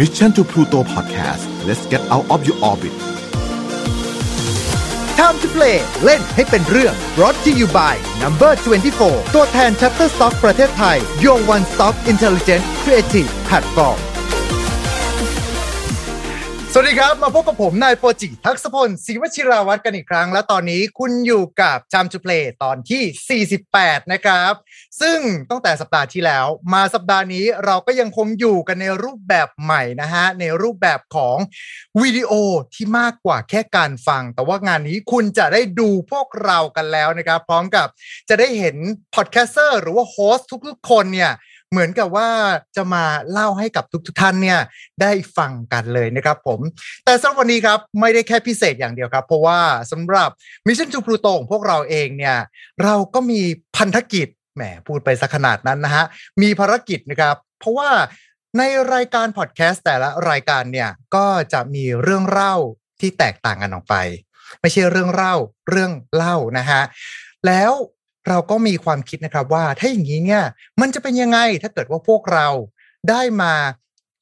Mission to Pluto Podcast let's get out of your orbit Time to play เล่นให้เป็นเรื่อง brought to you by Number 24 ตัวแทน Shutterstock ประเทศไทย Your One Stop Intelligent Creative Platform สวัสดีครับ มาพบกับผมนายโปรจิทักษพลศรีวชิราวัตรกันอีกครั้ง และตอนนี้คุณอยู่กับ Time to Play ตอนที่ 48 นะครับ ซึ่งตั้งแต่สัปดาห์ที่แล้ว มาสัปดาห์นี้เราก็ยังคงอยู่กันในรูปแบบใหม่นะฮะ ในรูปแบบของวิดีโอที่มากกว่าแค่การฟัง แต่ว่างานนี้คุณจะได้ดูพวกเรากันแล้วนะครับ พร้อมกับจะได้เห็น podcaster หรือว่า host ทุกๆคนเนี่ย เหมือนกับว่าจะมาเล่าให้กับทุกๆท่านเนี่ยได้ฟังกันเลยนะครับผม แต่สำหรับวันนี้ครับไม่ได้แค่พิเศษอย่างเดียวครับ เพราะว่าสำหรับ Mission to Pluto ของพวกเราเองเนี่ยเราก็มีพันธกิจแหมพูดไปสักขนาดนั้นนะฮะมีภารกิจนะครับ เพราะว่าในรายการพอดแคสต์แต่ละรายการเนี่ยก็จะมีเรื่องเล่าที่แตกต่างกันออกไป ไม่ใช่เรื่องเล่าเรื่องเล่านะฮะแล้ว เราก็มีความคิดนะครับว่าถ้าอย่างนี้เนี่ยมันจะเป็นยังไงถ้าเกิดว่าพวกเราได้มา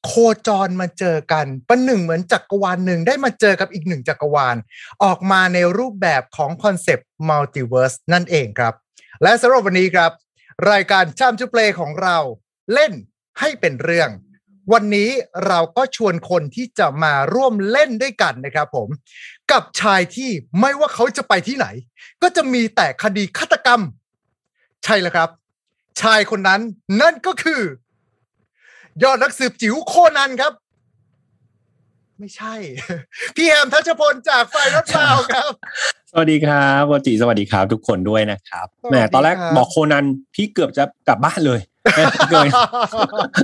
โคจรมาเจอกันประหนึ่งเหมือนจักรวาลหนึ่งได้มาเจอกับอีกหนึ่งจักรวาล ออกมาในรูปแบบของ concept multiverse นั่นเองครับ และสำหรับวันนี้ครับ รายการชามจูเพลของเราเล่นให้เป็นเรื่อง วันนี้เราก็ชวนคนที่จะมาร่วมเล่นด้วยกันนะครับผม กับชายที่ไม่ว่าเขาจะไปที่ไหน ก็จะมีแต่คดีฆาตกรรม ใช่แล้วครับ ชายคนนั้นนั่นก็คือ ยอดนักสืบจิ๋วโคนันครับ ไม่ใช่ พี่แฮมทัชพลจากไฟรถเปล่าครับ สวัสดีครับวจิสวัสดีครับ ทุกคนด้วยนะครับสวัสแหดีมตอนแรกครับบอกโคนันพี่เกือบจะกลับบ้านเลยเกิน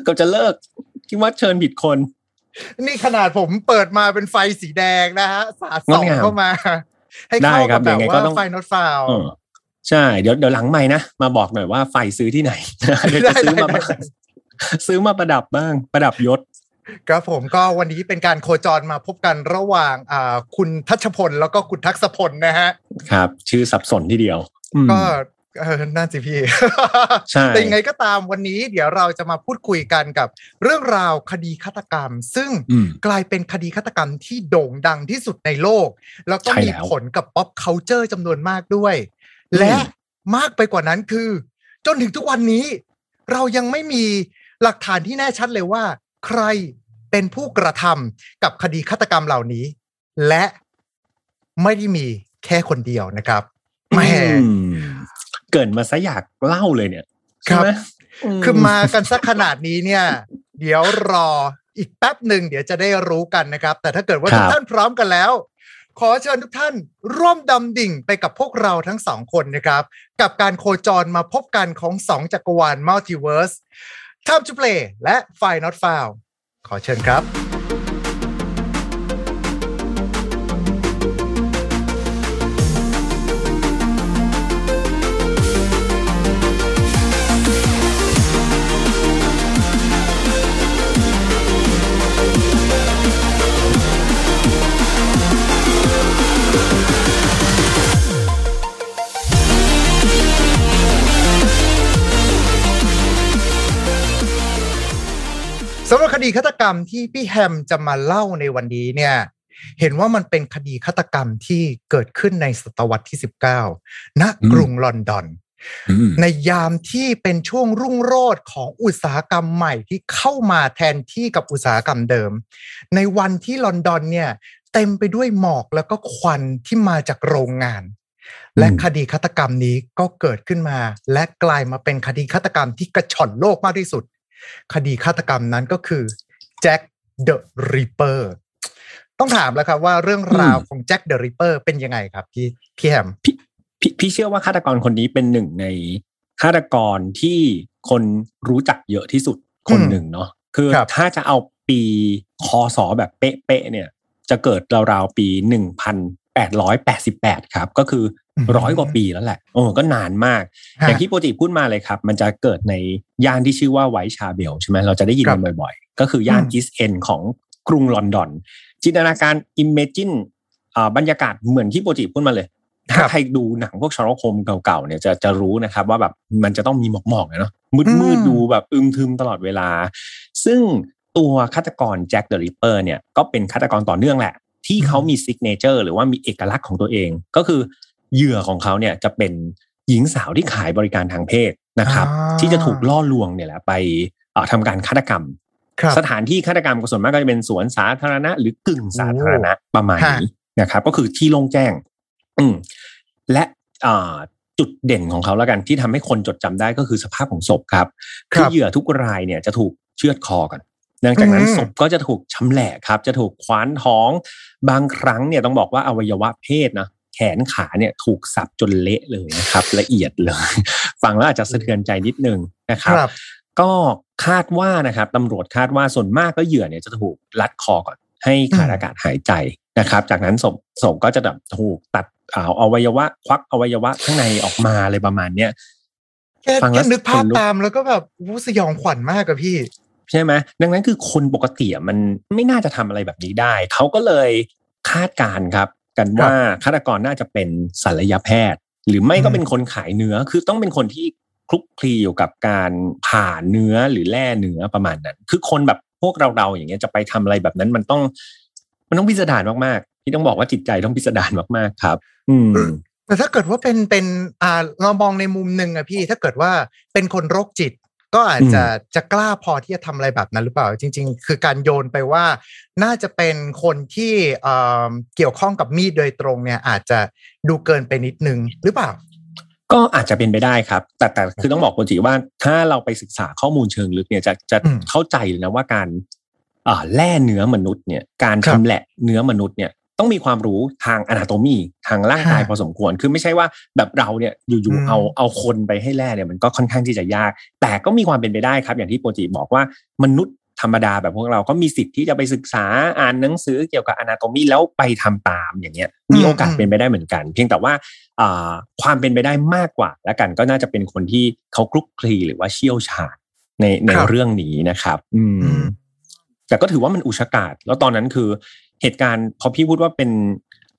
เกือบจะเลิก คิดว่าเชิญผิดคน นี่ขนาดผมเปิดมาเป็นไฟสีแดงนะฮะสาดส่องงดงามเข้ามา ให้ได้เข้าครักับบแบบยังไงก็ว่าต้องไฟนอตฟาวเออใช่เดี๋ยวเดี๋ยวหลังใหม่นะ มาบอกหน่อยว่าไฟซื้อที่ไหนเดี๋ยวจะซื้อมาบ้างซื้อมาประดับบ้าง ประดับยศครับผมก็วันนี้เป็นการโคจรมาพบกันระหว่างอ่าคุณทัชพลแล้วก็คุณทักษพลนะฮะ ครับ ชื่อสับสนทีเดียวอืมก็เออ น่าสิพี่ใช่แต่ยังไงก็ตามวันนี้ เดี๋ยวเราจะมาพูดคุยกันกับเรื่องราวคดีฆาตกรรม ซึ่งอืมกลายเป็นคดีฆาตกรรมที่โด่งดังที่สุดในโลก แล้วก็ใช่มีแล้วผลกับ pop culture จำนวนมากด้วยอืมและมากไปกว่านั้นคือ จนถึงทุกวันนี้ เรายังไม่มีหลักฐานที่แน่ชัดเลยว่า ใครเป็นผู้กระทำกับคดีฆาตกรรมเหล่านี้ และไม่ได้มีแค่คนเดียวนะครับแหมอืม เกินมาซะอยากเล่าเลยเนี่ยครับใช่ไหมคือมากันสักขนาดนี้เนี่ย เดี๋ยวรออีกแป๊บหนึ่งเดี๋ยวจะได้รู้กันนะครับ แต่ถ้าเกิดว่าทุกท่านพร้อมกันแล้ว ขอเชิญทุกท่านร่วมดำดิ่งไปกับพวกเราทั้งสองคนนะครับ กับการโคจรมาพบกันของสองจักรวาลมัลติเวิร์ส Time to Play และ f i Not Foul ขอเชิญครับ สำหรับคดีฆาตกรรมที่พี่แฮมจะมาเล่าในวันนี้เนี่ย เห็นว่ามันเป็นคดีฆาตกรรมที่เกิดขึ้นในศตวรรษที่ 19 ณ กรุงลอนดอนอืมในยามที่เป็นช่วงรุ่งโรจน์ของอุตสาหกรรมใหม่ที่เข้ามาแทนที่กับอุตสาหกรรมเดิม ในวันที่ลอนดอนเนี่ยเต็มไปด้วยหมอกแล้วก็ควันที่มาจากโรงงาน และคดีฆาตกรรมนี้ก็เกิดขึ้นมา และกลายมาเป็นคดีฆาตกรรมที่กระฉ่อนโลกมากที่สุด คดีฆาตกรรมนั้นก็คือแจ็คเดอะริปเปอร์ต้องถามแล้วครับว่าเรื่องราวของแจ็คเดอะริปเปอร์เป็นยังไงครับพี่พี่แฮมพี่พี่เชื่อว่าฆาตกรคนนี้เป็นหนึ่งในฆาตกรที่คนรู้จักเยอะที่สุดคนหนึ่งเนาะคือครับถ้าจะเอาปีคศแบบเป๊ะๆเนี่ย จะเกิดราวๆปีหนึ่งพันแปดร้อยแปดสิบแปดครับ ก็คือ ร้อยกว่าปีแล้วแหละโอ้ก็นานมาก อย่างที่โปรจิพูดมาเลยครับ มันจะเกิดในย่านที่ชื่อว่าไวท์ชาเพลใช่ไหมเราจะได้ยินครักันบ่อยๆ ก็คือย่านอืมอีสต์เอนด์ของกรุงลอนดอน จินตนาการ imagine บรรยากาศเหมือนที่โปรจิพูดมาเลยครัถ้าใครดูหนังพวกเชอร์ล็อกโฮล์มส์เก่าๆเนี่ยจะจะรู้นะครับ ว่าแบบมันจะต้องมีหมอกๆเนาะมืดอืมมืดดูแบบอึมทึมตลอดเวลา ซึ่งตัวฆาตกรแจ็คเดอะริปเปอร์เนี่ยก็เป็นฆาตกรต่อเนื่องแหละ ที่เขามีซิกเนเจอร์หรือว่ามีเอกลักษณ์ของตัวเอง ก็คือ เหยื่อของเขาเนี่ยจะเป็นหญิงสาวที่ขายบริการทางเพศนะครับอ่าที่จะถูกล่อลวงเนี่ยแหละไปเอ่อทำการฆาตกรรมครับสถานที่ฆาตกรรมก็ส่วนมากก็จะเป็นสวนสาธารณะ หรือกึ่งสาธารณะประมาณนี้นะครับ ก็คือที่โล่งแจ้ง อืมและอ่าจุดเด่นของเขาแล้วกันที่ทำให้คนจดจำได้ก็คือสภาพของศพครับคคืรัอบเหยื่อทุกรายเนี่ยจะถูกเชือดคอกันหลังจากนั้นอืมศพก็จะถูกชำแหละครับ จะถูกคว้านท้อง บางครั้งเนี่ยต้องบอกว่าอวัยวะเพศนะ แขนขาเนี่ยถูกสับจนเละเลยนะครับ ละเอียดเลย ฟังแล้วอาจจะสะเทือนใจนิดนึงนะคครับรับก็คาดว่านะครับตำรวจคาดว่าส่วนมากก็เหยื่อเนี่ยจะถูกรัดคอก่อนให้ขาดอืมอากาศหายใจนะครับ จากนั้นศพศพก็จะแบบถูกตัดเอาอวัยวะ ควักอวัยวะข้างในออกมาอะไรประมาณเนี้ยแค่ฟังแล้วแค่นึกภาพขนลุกตามแล้วก็แบบอู้สยองขวัญมากอะพี่ ใช่ไหมดังนั้นคือคนปกติอะมันไม่น่าจะทำอะไรแบบนี้ได้ เขาก็เลยคาดการณ์ครับ กันว่าฆาตกรน่าจะเป็นศัลยแพทย์ หรือไม่ก็อืมเป็นคนขายเนื้อคือต้องเป็นคนที่คลุกคลีอยู่กับการผ่าเนื้อหรือแล่เนื้อประมาณนั้น คือคนแบบพวกเราเราๆอย่างเงี้ยจะไปทำอะไรแบบนั้นมันต้อง มันต้องพิสดารมากๆที่ต้องบอกว่าจิตใจต้องพิสดารมากๆครับ อืมแต่ถ้าเกิดว่าเป็นเป็นอ่าเรามองในมุมหนึ่งอะพี่ถ้าเกิดว่าเป็นคนโรคจิต ก็อาจจะจะกล้าพอที่จะทำอะไรแบบนั้นหรือเปล่า จริง ๆ คือการโยนไปว่า น่าจะเป็นคนที่เอ่อเกี่ยวข้องกับมีดโดยตรงเนี่ย อาจจะดูเกินไปนิดนึงหรือเปล่า ก็อาจจะเป็นไปได้ครับ แต่แต่คือต้องบอกคนจีว่าถ้าเราไปศึกษาข้อมูลเชิงลึกเนี่ยจะจะอืมเข้าใจเลยนะว่าการอ่าแล่เนื้อมนุษย์เนี่ย การครับชำแหละเนื้อมนุษย์เนี่ย ต้องมีความรู้ทางอนาโตมีทางร่างกายฮะพอสมควร คือไม่ใช่ว่าแบบเราเนี่ยออืยู่มๆเอาเอาคนไปให้แล่เนี่ยมันก็ค่อนข้างที่จะยาก แต่ก็มีความเป็นไปได้ครับ อย่างที่โปรจิบอกว่ามนุษย์ธรรมดาแบบพวกเราก็มีสิทธิ์ที่จะไปศึกษาอ่านหนังสือเกี่ยวกับอนาโตมีแล้วไปทำตามอย่างเงี้ยมีโอกาสเป็นไปได้เหมือนกัน เพียงแต่ว่าอ่าความเป็นไปได้มากกว่า แล้วกันก็น่าจะเป็นคนที่เขาคลุกคลีหรือว่าเชี่ยวชาญในในครับเรื่องนี้นะครับอืมอืมแต่ก็ถือว่ามันอุชกาศแล้วตอนนั้นคือ เหตุการณ์พอพี่พูดว่าเป็น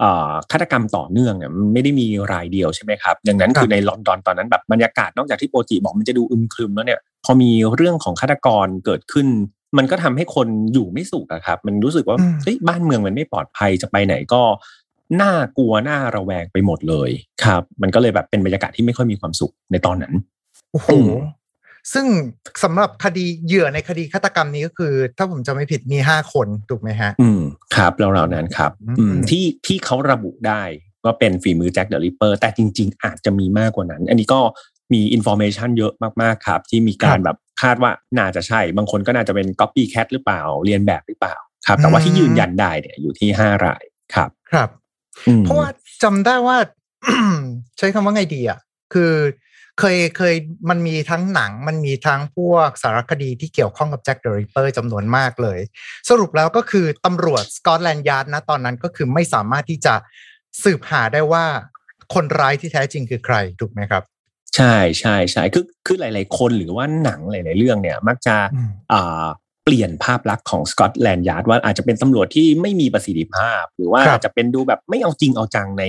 อ่าฆาตกรรมต่อเนื่องเนี่ยมันไม่ได้มีรายเดียวใช่ไหมครับ ดังนั้นครับคือในลอนดอนตอนนั้นแบบบรรยากาศนอกจากที่โปรจิบอกมันจะดูอึมครึมแล้วเนี่ยพอมีเรื่องของฆาตกรเกิดขึ้น มันก็ทำให้คนอยู่ไม่สุขอะครับ มันรู้สึกว่าอืมเฮ้ยบ้านเมืองมันไม่ปลอดภัยจะไปไหนก็น่ากลัวน่าระแวงไปหมดเลยครับ มันก็เลยแบบเป็นบรรยากาศที่ไม่ค่อยมีความสุขในตอนนั้นโอ้โหอืม ซึ่งสำหรับคดีเหยื่อในคดีฆาตกรรมนี้ก็คือ ถ้าผมจำไม่ผิดมีห้าคนถูกไหมฮะ อืมครับราวราวๆนั้นครับอืมอืมที่ที่เขาระบุได้ว่าเป็นฝีมือแจ็คเดอะริปเปอร์แต่จริง ๆ อาจจะมีมากกว่านั้น อันนี้ก็มี information เยอะมากๆครับ ที่มีการแบบคาดว่าน่าจะใช่ บางคนก็น่าจะเป็น copycat หรือเปล่าเลียนแบบหรือเปล่าครับ แต่ว่าที่ยืนยันได้เนี่ยอยู่ที่ห้ารายครับครับอืมเพราะว่าจำได้ว่า ใช้คำว่าไงดีอะคือ เคยเคยมันมีทั้งหนังมันมีทั้งพวกสารคดีที่เกี่ยวข้องกับแจ็คเดอะริปเปอร์จำนวนมากเลย สรุปแล้วก็คือตำรวจสกอตแลนด์ยาร์ดนะตอนนั้นก็คือไม่สามารถที่จะสืบหาได้ว่าคนร้ายที่แท้จริงคือใครถูกไหมครับ ใช่ใช่ใช่คือคือหลาย ๆ คนหรือว่าหนังหลาย ๆ เรื่องเนี่ย มักจะอืมอ่า เปลี่ยนภาพลักษณ์ของสกอตแลนด์ยาร์ดว่าอาจจะเป็นตำรวจที่ไม่มีประสิทธิภาพ หรือว่าครับอาจจะเป็นดูแบบไม่เอาจริงเอาจังใน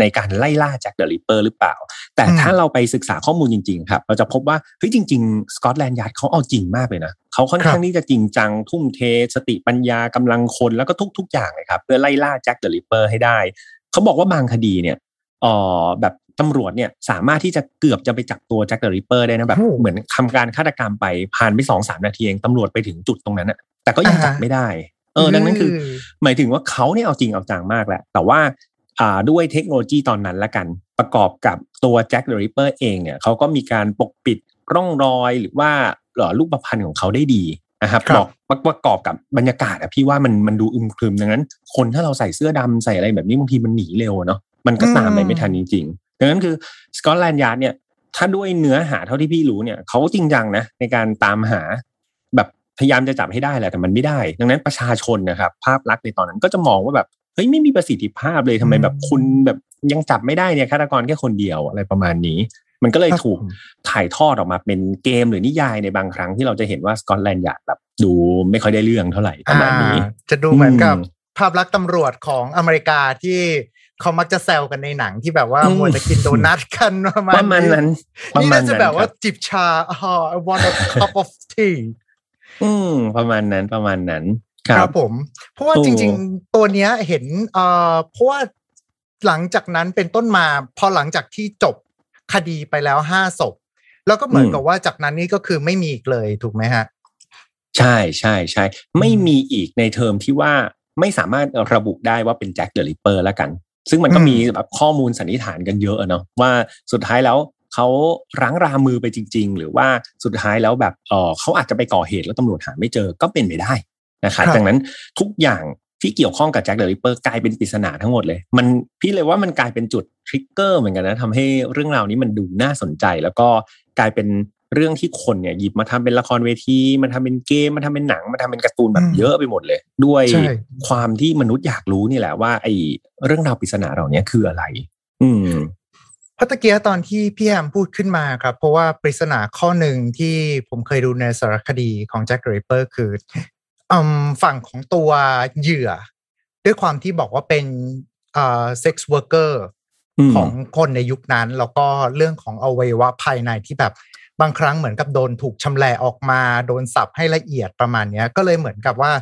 ในการไล่ล่าแจ็คเดอะริปเปอร์หรือเปล่า แต่อืมถ้าเราไปศึกษาข้อมูลจริง ๆ ครับ เราจะพบว่าเฮ้ยจริง ๆ สกอตแลนด์ยาร์ดเขาเอาจริงมากเลยนะเขาค่อนข้างที่จะจริงจัง ทุ่มเท สติปัญญากำลังคนแล้วก็ทุก ๆ อย่างเลยครับ เพื่อไล่ล่าแจ็คเดอะริปเปอร์ให้ได้ เขาบอกว่าบางคดีเนี่ยเอ่อแบบ ตำรวจเนี่ยสามารถที่จะเกือบจะไปจับตัวแจ็คเดอะริปเปอร์ได้นะแบบโอ้เหมือนทำการฆาตกรรมไปผ่านไปสองสามนาทีเองตำรวจไปถึงจุดตรงนั้นอะแต่ก็ยังจับไม่ได้ เออดังนั้นคือ หมายถึงว่าเขาเนี่ยเอาจริงเอาจังมากแหละ แต่ว่าอ่าด้วยเทคโนโลยีตอนนั้นละกัน ประกอบกับตัวแจ็คเดอะริปเปอร์เองเนี่ยเขาก็มีการปกปิดร่องรอยหรือว่าเอ่อรูปพรรณของเขาได้ดีนะครับครับบอกประกอบกับบรรยากาศอะพี่ว่ามันมันดูอึมครึมดังนั้น คนถ้าเราใส่เสื้อดำใส่อะไรแบบนี้บางทีมันหนีเร็วอะเนาะมันก็ตามไปไม่ทันจริงๆ ดังนั้นคือสกอตแลนด์ยาร์ดเนี่ย ถ้าด้วยเนื้อหาเท่าที่พี่รู้เนี่ยเขาจริงจังนะในการตามหาแบบพยายามจะจับให้ได้แหละแต่มันไม่ได้ ดังนั้นประชาชนนะครับ ภาพลักษณ์ในตอนนั้นก็จะมองว่าแบบเฮ้ยไม่มีประสิทธิภาพเลยทำไมแบบคุณแบบยังจับไม่ได้เนี่ยฆาตกรแค่คนเดียวอะไรประมาณนี้ มันก็เลยครับถูกผมถ่ายทอดออกมาเป็นเกมหรือนิยายในบางครั้งที่เราจะเห็นว่าสกอตแลนด์ยาร์ดแบบดูไม่ค่อยได้เรื่องเท่าไหร่ประมาณนี้อ่าจะดูเหมือนกับอืมภาพลักษณ์ตำรวจของอเมริกาที่ เขามักจะแซวกันในหนังที่แบบว่าอืมมัวแต่กินโดนัทกันประมาณประมาณนั้นนี่น่าจะประมาณนั้นแบบว่าครับจิบชาอ๋อ I want a cup of tea อืมประมาณนั้นประมาณนั้นครับครับผม เพราะว่าโอ้จริง ๆ ตัวเนี้ยเห็นเอ่อเพราะว่าหลังจากนั้นเป็นต้นมา พอหลังจากที่จบคดีไปแล้วห้าศพ แล้วก็เหมือนกับว่าจากนั้นนี่ก็คือไม่มีอีกเลยถูกไหมฮะ ใช่ใช่ใช่ไม่มีอีกในเทอมที่ว่าไม่สามารถระบุได้ว่าเป็นแจ็คเดอะริปเปอร์แล้วกัน ซึ่งมันก็อืมมีแบบข้อมูลสันนิษฐานกันเยอะอะเนาะว่าสุดท้ายแล้วเขารั้งรามือไปจริง ๆ หรือว่าสุดท้ายแล้วแบบเออเขาอาจจะไปก่อเหตุแล้วตำรวจหาไม่เจอก็เป็นไปได้นะครับดังนั้นทุกอย่างที่เกี่ยวข้องกับแจ็คเดอะริปเปอร์กลายเป็นปริศนาทั้งหมดเลย มันพี่เลยว่ามันกลายเป็นจุด trigger เหมือนกันนะทำให้เรื่องราวนี้มันดูน่าสนใจ แล้วก็กลายเป็น เรื่องที่คนเนี่ยหยิบมาทำเป็นละครเวทีมาทำเป็นเกมมาทำเป็นหนังมาทำเป็นการ์ตูนแบบอืมเยอะไปหมดเลย ด้วยใช่ความที่มนุษย์อยากรู้นี่แหละว่าไอ้เรื่องราวปริศนาเหล่านี้คืออะไร อืมเพราะตะกี้ตอนที่พี่แอมพูดขึ้นมาครับ เพราะว่าปริศนาข้อหนึ่งที่ผมเคยดูในสารคดีของแจ็คเดอะริปเปอร์คืออืมฝั่งของตัวเหยื่อ ด้วยความที่บอกว่าเป็นอ่า sex worker อืมของคนในยุคนั้น แล้วก็เรื่องของอวัยวะภายในที่แบบ บางครั้งเหมือนกับโดนถูกชำแหละออกมา โดนสับให้ละเอียดประมาณเนี้ยก็เลยเหมือนกับว่า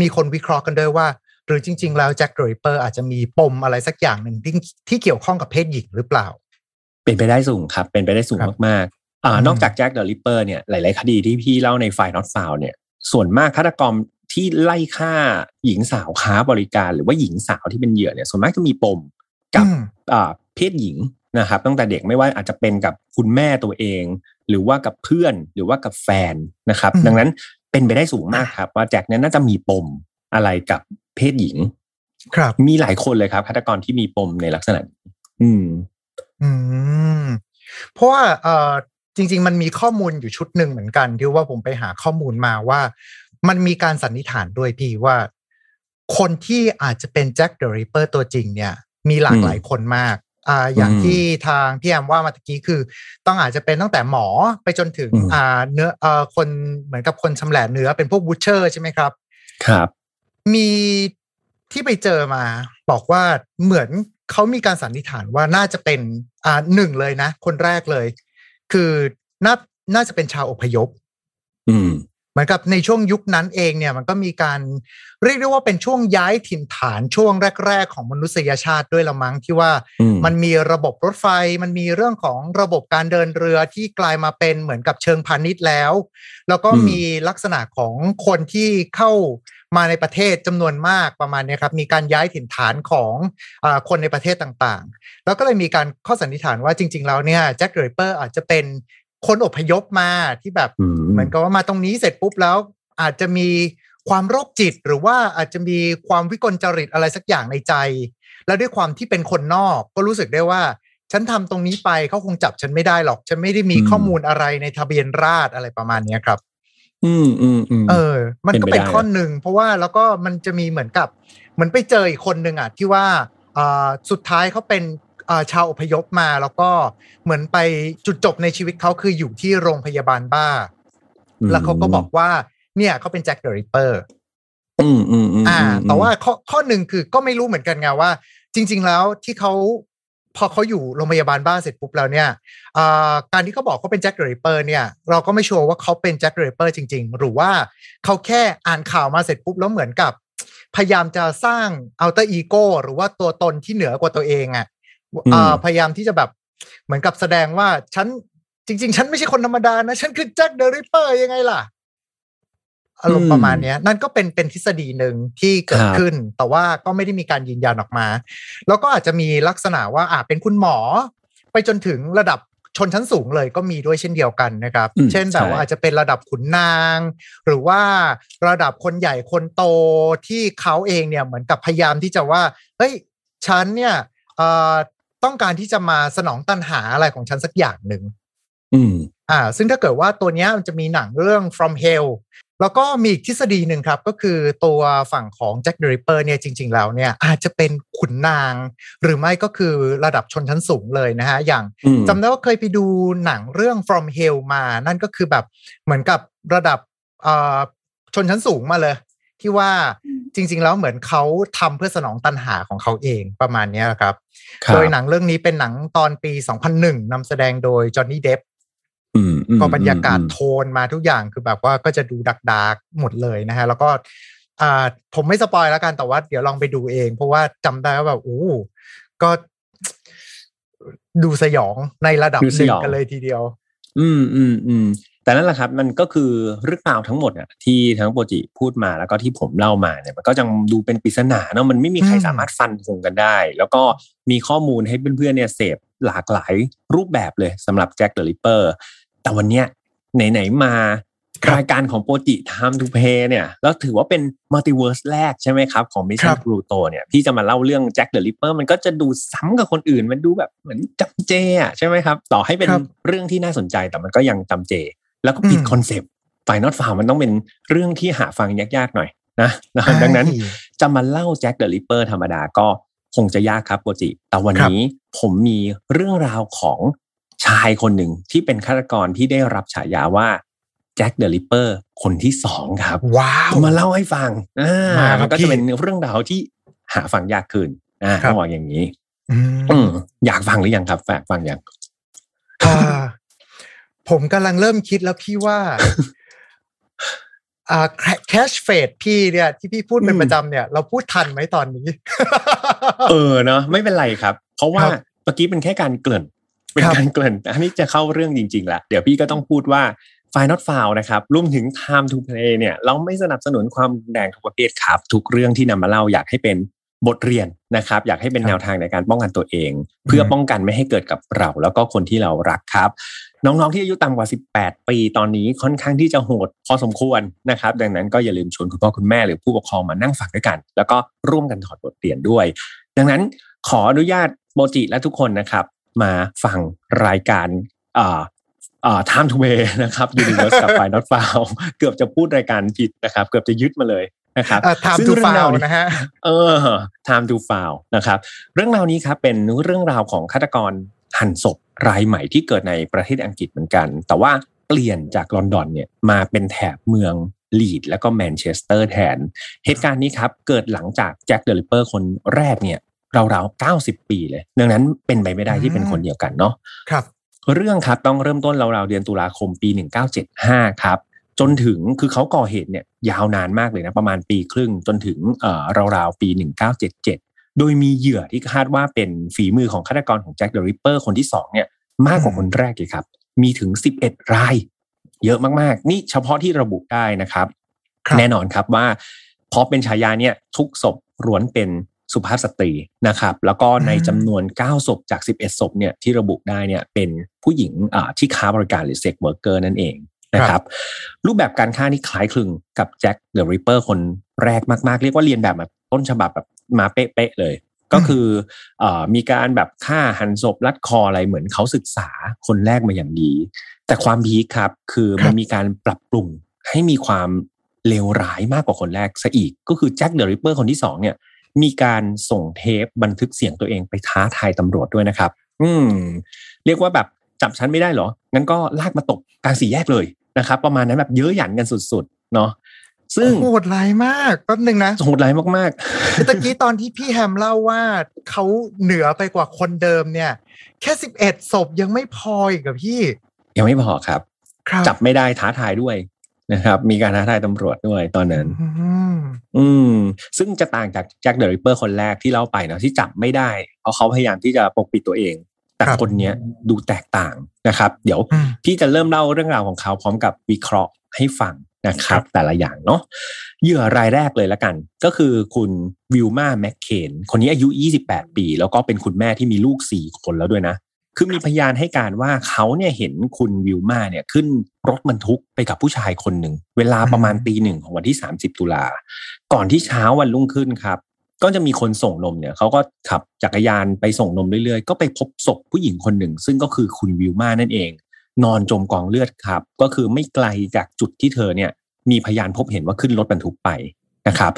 มีคนวิเคราะห์กันด้วยว่า หรือจริง ๆ แล้วแจ็คเดอะริปเปอร์อาจจะมีปมอะไรสักอย่างหนึ่งที่ที่เกี่ยวข้องกับเพศหญิงหรือเปล่า เป็นไปได้สูงครับ เป็นไปได้สูงครับมากๆอ่าอืมนอกจากแจ็คเดอะริปเปอร์เนี่ยหลาย ๆ คดีที่พี่เล่าในไฟล์ not found เนี่ยส่วนมากฆาตกรรมที่ไล่ฆ่าหญิงสาวค้าบริการ หรือว่าหญิงสาวที่เป็นเหยื่อเนี่ยส่วนมากจะมีปมกับอืมอ่าเพศหญิงนะครับตั้งแต่เด็กไม่ว่าอาจจะเป็นกับคุณแม่ตัวเอง หรือว่ากับเพื่อนหรือว่ากับแฟนนะครับอืมดังนั้นเป็นไปได้สูงมากครับ ว่าแจ็คเนี่ยน่าจะมีปมอะไรกับเพศหญิง ครับมีหลายคนเลยครับฆาตกรที่มีปมในลักษณะนี้อืม อืม เพราะว่าเอ่อจริง ๆ มันมีข้อมูลอยู่ชุดหนึ่งเหมือนกันที่ว่าผมไปหาข้อมูลมาว่า มันมีการสันนิษฐานด้วยพี่ว่า คนที่อาจจะเป็นแจ็คเดอะริปเปอร์ตัวจริงเนี่ย มีหลากหลายคนมาก อ่าอย่างอืมที่ทางพี่แอมว่ามาตะกี้คือ ต้องอาจจะเป็นตั้งแต่หมอไปจนถึงอืมอ่าเนื้อเอ่อคนเหมือนกับคนชำแหละเนื้อเป็นพวกบูชเชอร์ใช่ไหมครับ ครับ มีที่ไปเจอมา บอกว่าเหมือนเขามีการสันนิษฐานว่าน่าจะเป็นอ่าหนึ่งเลยนะ คนแรกเลย คือน่าน่าจะเป็นชาวอพยพ อืม เหมือนกับในช่วงยุคนั้นเองเนี่ยมันก็มีการเรียกได้ว่าเป็นช่วงย้ายถิ่นฐานช่วงแรก ๆ ของมนุษยชาติด้วยละมั้งที่ว่าอืมมันมีระบบรถไฟ มันมีเรื่องของระบบการเดินเรือที่กลายมาเป็นเหมือนกับเชิงพาณิชย์แล้ว แล้วก็อืมมีลักษณะของคนที่เข้ามาในประเทศจำนวนมากประมาณเนี้ยครับ มีการย้ายถิ่นฐานของอาคนในประเทศต่างๆ แล้วก็เลยมีการข้อสันนิษฐานว่าจริง ๆ แล้วเนี่ยแจ็คเดรเปอร์อาจจะเป็น คนอพยพมาที่แบบอืมเหมือนกับว่ามาตรงนี้เสร็จปุ๊บแล้ว อาจจะมีความโรคจิตหรือว่าอาจจะมีความวิกลจริตอะไรสักอย่างในใจ แล้วด้วยความที่เป็นคนนอกก็รู้สึกได้ว่า ฉันทำตรงนี้ไปเขาคงจับฉันไม่ได้หรอก ฉันไม่ได้มีอืมข้อมูลอะไรในทะเบียนราษฎร์อะไรประมาณเนี้ยครับ อืมอืมอืมเออ มันก็เป็นไปเป็นได้ข้อหนึ่งเพราะว่าแล้วก็มันจะมีเหมือนกับ เหมือนไปเจออีกคนหนึ่งอะที่ว่าอ่าสุดท้ายเขาเป็นอ่า ชาวอพยพมาแล้วก็เหมือนไปจุดจบในชีวิตเขาคืออยู่ที่โรงพยาบาลบ้า แล้วเขาก็บอกว่าเนี่ยเขาเป็นแจ็คเดอะริปเปอร์อืมอืมอืมอ่าแต่ว่าข้อข้อหนึ่งคือก็ไม่รู้เหมือนกันไงว่า จริง ๆ แล้วที่เขาพอเขาอยู่โรงพยาบาลบ้าเสร็จปุ๊บแล้วเนี่ยอ่าการที่เขาบอกเขาเป็นแจ็คเดอะริปเปอร์เนี่ย เราก็ไม่ชัวร์ว่าเขาเป็นแจ็คเดอะริปเปอร์จริง ๆ หรือว่าเขาแค่อ่านข่าวมาเสร็จปุ๊บแล้วเหมือนกับ พยายามจะสร้าง alter ego หรือว่าตัวตนที่เหนือกว่าตัวเองอะอ่า พยายามที่จะแบบเหมือนกับแสดงว่าฉันจริง ๆ ฉันไม่ใช่คนธรรมดานะ ฉันคือแจ็คเดอะริปเปอร์ยังไงล่ะ อารมณ์ประมาณเนี้ยนั่นก็เป็นเป็นทฤษฎีหนึ่งที่เกิดขึ้น แต่ว่าก็ไม่ได้มีการยืนยันออกมา แล้วก็อาจจะมีลักษณะว่าอาจเป็นคุณหมอ ไปจนถึงระดับชนชั้นสูงเลยก็มีด้วยเช่นเดียวกันนะครับอืมเช่นแบบว่าใช่อาจจะเป็นระดับขุนนาง หรือว่าระดับคนใหญ่คนโตที่เขาเองเนี่ยเหมือนกับพยายามที่จะว่าเฮ้ยฉันเนี่ยเอ่อ ต้องการที่จะมาสนองตันหาอะไรของฉันสักอย่างหนึ่งอืมอ่า ซึ่งถ้าเกิดว่าตัวเนี้ยมันจะมีหนังเรื่อง from hell แล้วก็มีอีกทฤษฎีหนึ่งครับ ก็คือตัวฝั่งของแจ็คเดอะริปเปอร์เนี่ยจริง ๆ แล้วเนี่ยอาจจะเป็นขุนนาง หรือไม่ก็คือระดับชนชั้นสูงเลยนะฮะ อย่างอืมจำได้ว่าเคยไปดูหนังเรื่อง from hell มา นั่นก็คือแบบเหมือนกับระดับเอ่อชนชั้นสูงมาเลย ที่ว่า จริง ๆ แล้วเหมือนเขาทำเพื่อสนองตันหาของเขาเองประมาณเนี้ยครับครับ โดยหนังเรื่องนี้เป็นหนังตอนปี 2001นำแสดงโดยจอห์นนี่เดฟอืมอืมก็บรรยากาศอืมโทนมาทุกอย่างคือแบบว่าก็จะดูดักดากๆหมดเลยนะฮะ แล้วก็อ่าผมไม่สปอยแล้วกันแต่ว่าเดี๋ยวลองไปดูเอง เพราะว่าจำได้ว่าแบบโอ้ก็ดูสยองในระดับดูหสนึ่งยองกันเลยทีเดียว อืมอืมอืม แต่นั่นแหละครับมันก็คือเรื่องราวทั้งหมดอะที่ทั้งโปรจิพูดมาแล้วก็ที่ผมเล่ามาเนี่ยมันก็ยังดูเป็นปริศนาเนาะมันไม่มีใครอืมสามารถฟันธงกันได้ แล้วก็มีข้อมูลให้เพื่อนๆเนี่ยเสพหลากหลายรูปแบบเลยสำหรับแจ็คเดอะริปเปอร์แต่วันเนี้ยไหนๆมาครับรายการของโปรจิ Time to Pay เนี่ยแล้วถือว่าเป็น multiverse แรกใช่ไหมครับ ของ Mission ครับ Pluto เนี่ยพี่จะมาเล่าเรื่องแจ็คเดอะริปเปอร์มันก็จะดูซ้ำกับคนอื่น มันดูแบบเหมือนจำเจอะใช่ไหมครับ ต่อให้เป็นครับเรื่องที่น่าสนใจแต่มันก็ยังจำเจ แล้วก็ผิดอืม concept File Not Found มันต้องเป็นเรื่องที่หาฟังยากๆหน่อยนะนะดังนั้นใช่จะมาเล่าแจ็คเดอะริปเปอร์ธรรมดาก็คงจะยากครับโปรจิ แต่วันนี้ผมมีเรื่องราวของชายคนหนึ่งที่เป็นฆาตกรที่ได้รับฉายาว่าแจ็คเดอะริปเปอร์คนที่สองครับ ว้าวจะมาเล่าให้ฟังอ่ามาครับมันก็พี่จะเป็นเรื่องราวที่หาฟังยากขึ้นอ่าครับต้องบอกอย่างนี้อืมอืมอยากฟังหรือยังครับแฝกฟังยังอ่า ผมกำลังเริ่มคิดแล้วพี่ว่าอ่าแคชเฟดพี่เนี่ย ที่พี่พูดเป็นอืมประจำเนี่ย เราพูดทันไหมตอนนี้ เออเนาะไม่เป็นไรครับ เพราะว่าครับเมื่อกี้เป็นแค่การเกริ่น เป็นครับการเกริ่น อันนี้จะเข้าเรื่องจริงๆแล้วเดี๋ยวพี่ก็ต้องพูดว่า f i not foul นะครับรวมถึง time to play เนี่ย เราไม่สนับสนุนความรุนแรงทุกประเภทครับ ทุกเรื่องที่นำมาเล่าอยากให้เป็นบทเรียนนะครับ อยากให้เป็นครับแนวทางในการป้องกันตัวเอง เพื่อป้องกันไม่ให้เกิดกับเรา แล้วก็คนที่เรารักครับ น้องๆที่อายุต่ำกว่า 18 ปีตอนนี้ค่อนข้างที่จะโหดพอสมควรนะครับ ดังนั้นก็อย่าลืมชวนคุณพ่อคุณแม่หรือผู้ปกครองมานั่งฟังด้วยกัน แล้วก็ร่วมกันถอดบทเรียนด้วย ดังนั้นขออนุญาตโมจิและทุกคนนะครับ มาฟังรายการอ่าอ่า time to pay นะครับ Universe กับ f i not foul เกือบจะพูดรายการผิดนะครับ เกือบจะยึดมาเลยนะครับอ่า time ซึ่ง to เรื่องราว foul นี้นะฮะเออ time to foul นะครับ เรื่องราวนี้ครับเป็นเรื่องราวของฆาตกรหั่นศพ รายใหม่ที่เกิดในประเทศอังกฤษเหมือนกัน แต่ว่าเปลี่ยนจากลอนดอนเนี่ยมาเป็นแถบเมืองลีดแล้วก็แมนเชสเตอร์แทน เหตุการณ์นี้ครับเกิดหลังจากแจ็คเดลิเปอร์คนแรกเนี่ยราวๆ90 ปีเลย ดังนั้นเป็นไปไม่ได้ที่เป็นคนเดียวกันเนาะครับ เรื่องครับต้องเริ่มต้นราวๆเดือนตุลาคมปี 1975 ครับ จนถึงคือเขาก่อเหตุเนี่ยยาวนานมากเลยนะประมาณปีครึ่งจนถึงเอ่อราวๆปี 1977 โดยมีเหยื่อที่คาดว่าเป็นฝีมือของฆาตกรของแจ็คเดอะริปเปอร์คนที่สองเนี่ยมากกว่าคนแรกเลยครับ มีถึง 11 ราย เยอะมากๆ นี่เฉพาะที่ระบุได้นะครับครับแน่นอนครับว่าเพราะเป็นฉายาเนี่ยทุกศพล้วนเป็นสุภาพสตรีนะครับ แล้วก็ในจำนวน 9 ศพจาก 11 ศพเนี่ยที่ระบุได้เนี่ยเป็นผู้หญิงอ่าที่ค้าบริการหรือ sex worker นั่นเองนะครับรูปแบบการฆ่านี่คล้ายคลึงกับแจ็คเดอะริปเปอร์คนแรกมาก ๆ เรียกว่าเลียนแบบแบบต้นฉบับแบบ มาเป๊ะๆเลย ก็คือเอ่อมีการแบบฆ่าหั่นศพรัดคออะไรเหมือนเขาศึกษาคนแรกมาอย่างดี แต่ความ peak ครับ คือครับมันมีการปรับปรุงให้มีความเลวร้ายมากกว่าคนแรกซะอีก ก็คือแจ็คเดอะริปเปอร์คนที่สองเนี่ย มีการส่งเทปบันทึกเสียงตัวเองไปท้าทายตำรวจด้วยนะครับ อืม เรียกว่าแบบจับฉันไม่ได้เหรอ งั้นก็ลากมาตบกลางสี่แยกเลยนะครับ ประมาณนั้นแบบเย้ยหยันกันสุดๆ เนาะ ซึ่งโหดร้ายมากแป๊บหนึ่งนะโหดร้ายมากคือตะกี้ตอนที่พี่แฮมเล่าว่าเขาเหนือไปกว่าคนเดิมเนี่ย แค่สิบเอ็ดศพยังไม่พออีกกับพี่ๆยังไม่พอครับครับ จับไม่ได้ท้าทายด้วยนะครับ มีการท้าทายตำรวจด้วยตอนนั้น อืมอืมซึ่งจะต่างจากแจ็คเดอะริปเปอร์คนแรกที่เล่าไปเนาะที่จับไม่ได้ เพราะเขาพยายามที่จะปกปิดตัวเองแต่ครับคนเนี้ยดูแตกต่างนะครับ เดี๋ยวอืมพี่จะเริ่มเล่าเรื่องราวของเขาพร้อมกับวิเคราะห์ให้ฟัง นะครับ แต่ละอย่างเนาะเหยื่อรายแรกเลยละกัน ก็คือคุณวิลมาแมคเคนคนนี้อายุ 28 ปี แล้วก็เป็นคุณแม่ที่มีลูก 4 คนแล้วด้วยนะ คือมีพยานให้การว่าเขาเนี่ยเห็นคุณวิลมาเนี่ยขึ้นรถบรรทุกไปกับผู้ชายคนหนึ่ง เวลาประมาณตีหนึ่งของวันที่ 30 ตุลา ก่อนที่เช้าวันรุ่งขึ้นครับก็จะมีคนส่งนมเนี่ยเขาก็ขับจักรยานไปส่งนมเรื่อยๆ ก็ไปพบศพผู้หญิงคนหนึ่ง ซึ่งก็คือคุณวิลมานั่นเอง นอนจมกองเลือดครับ ก็คือไม่ไกลจากจุดที่เธอเนี่ยมีพยานพบเห็นว่าขึ้นรถบรรทุกไปนะครับ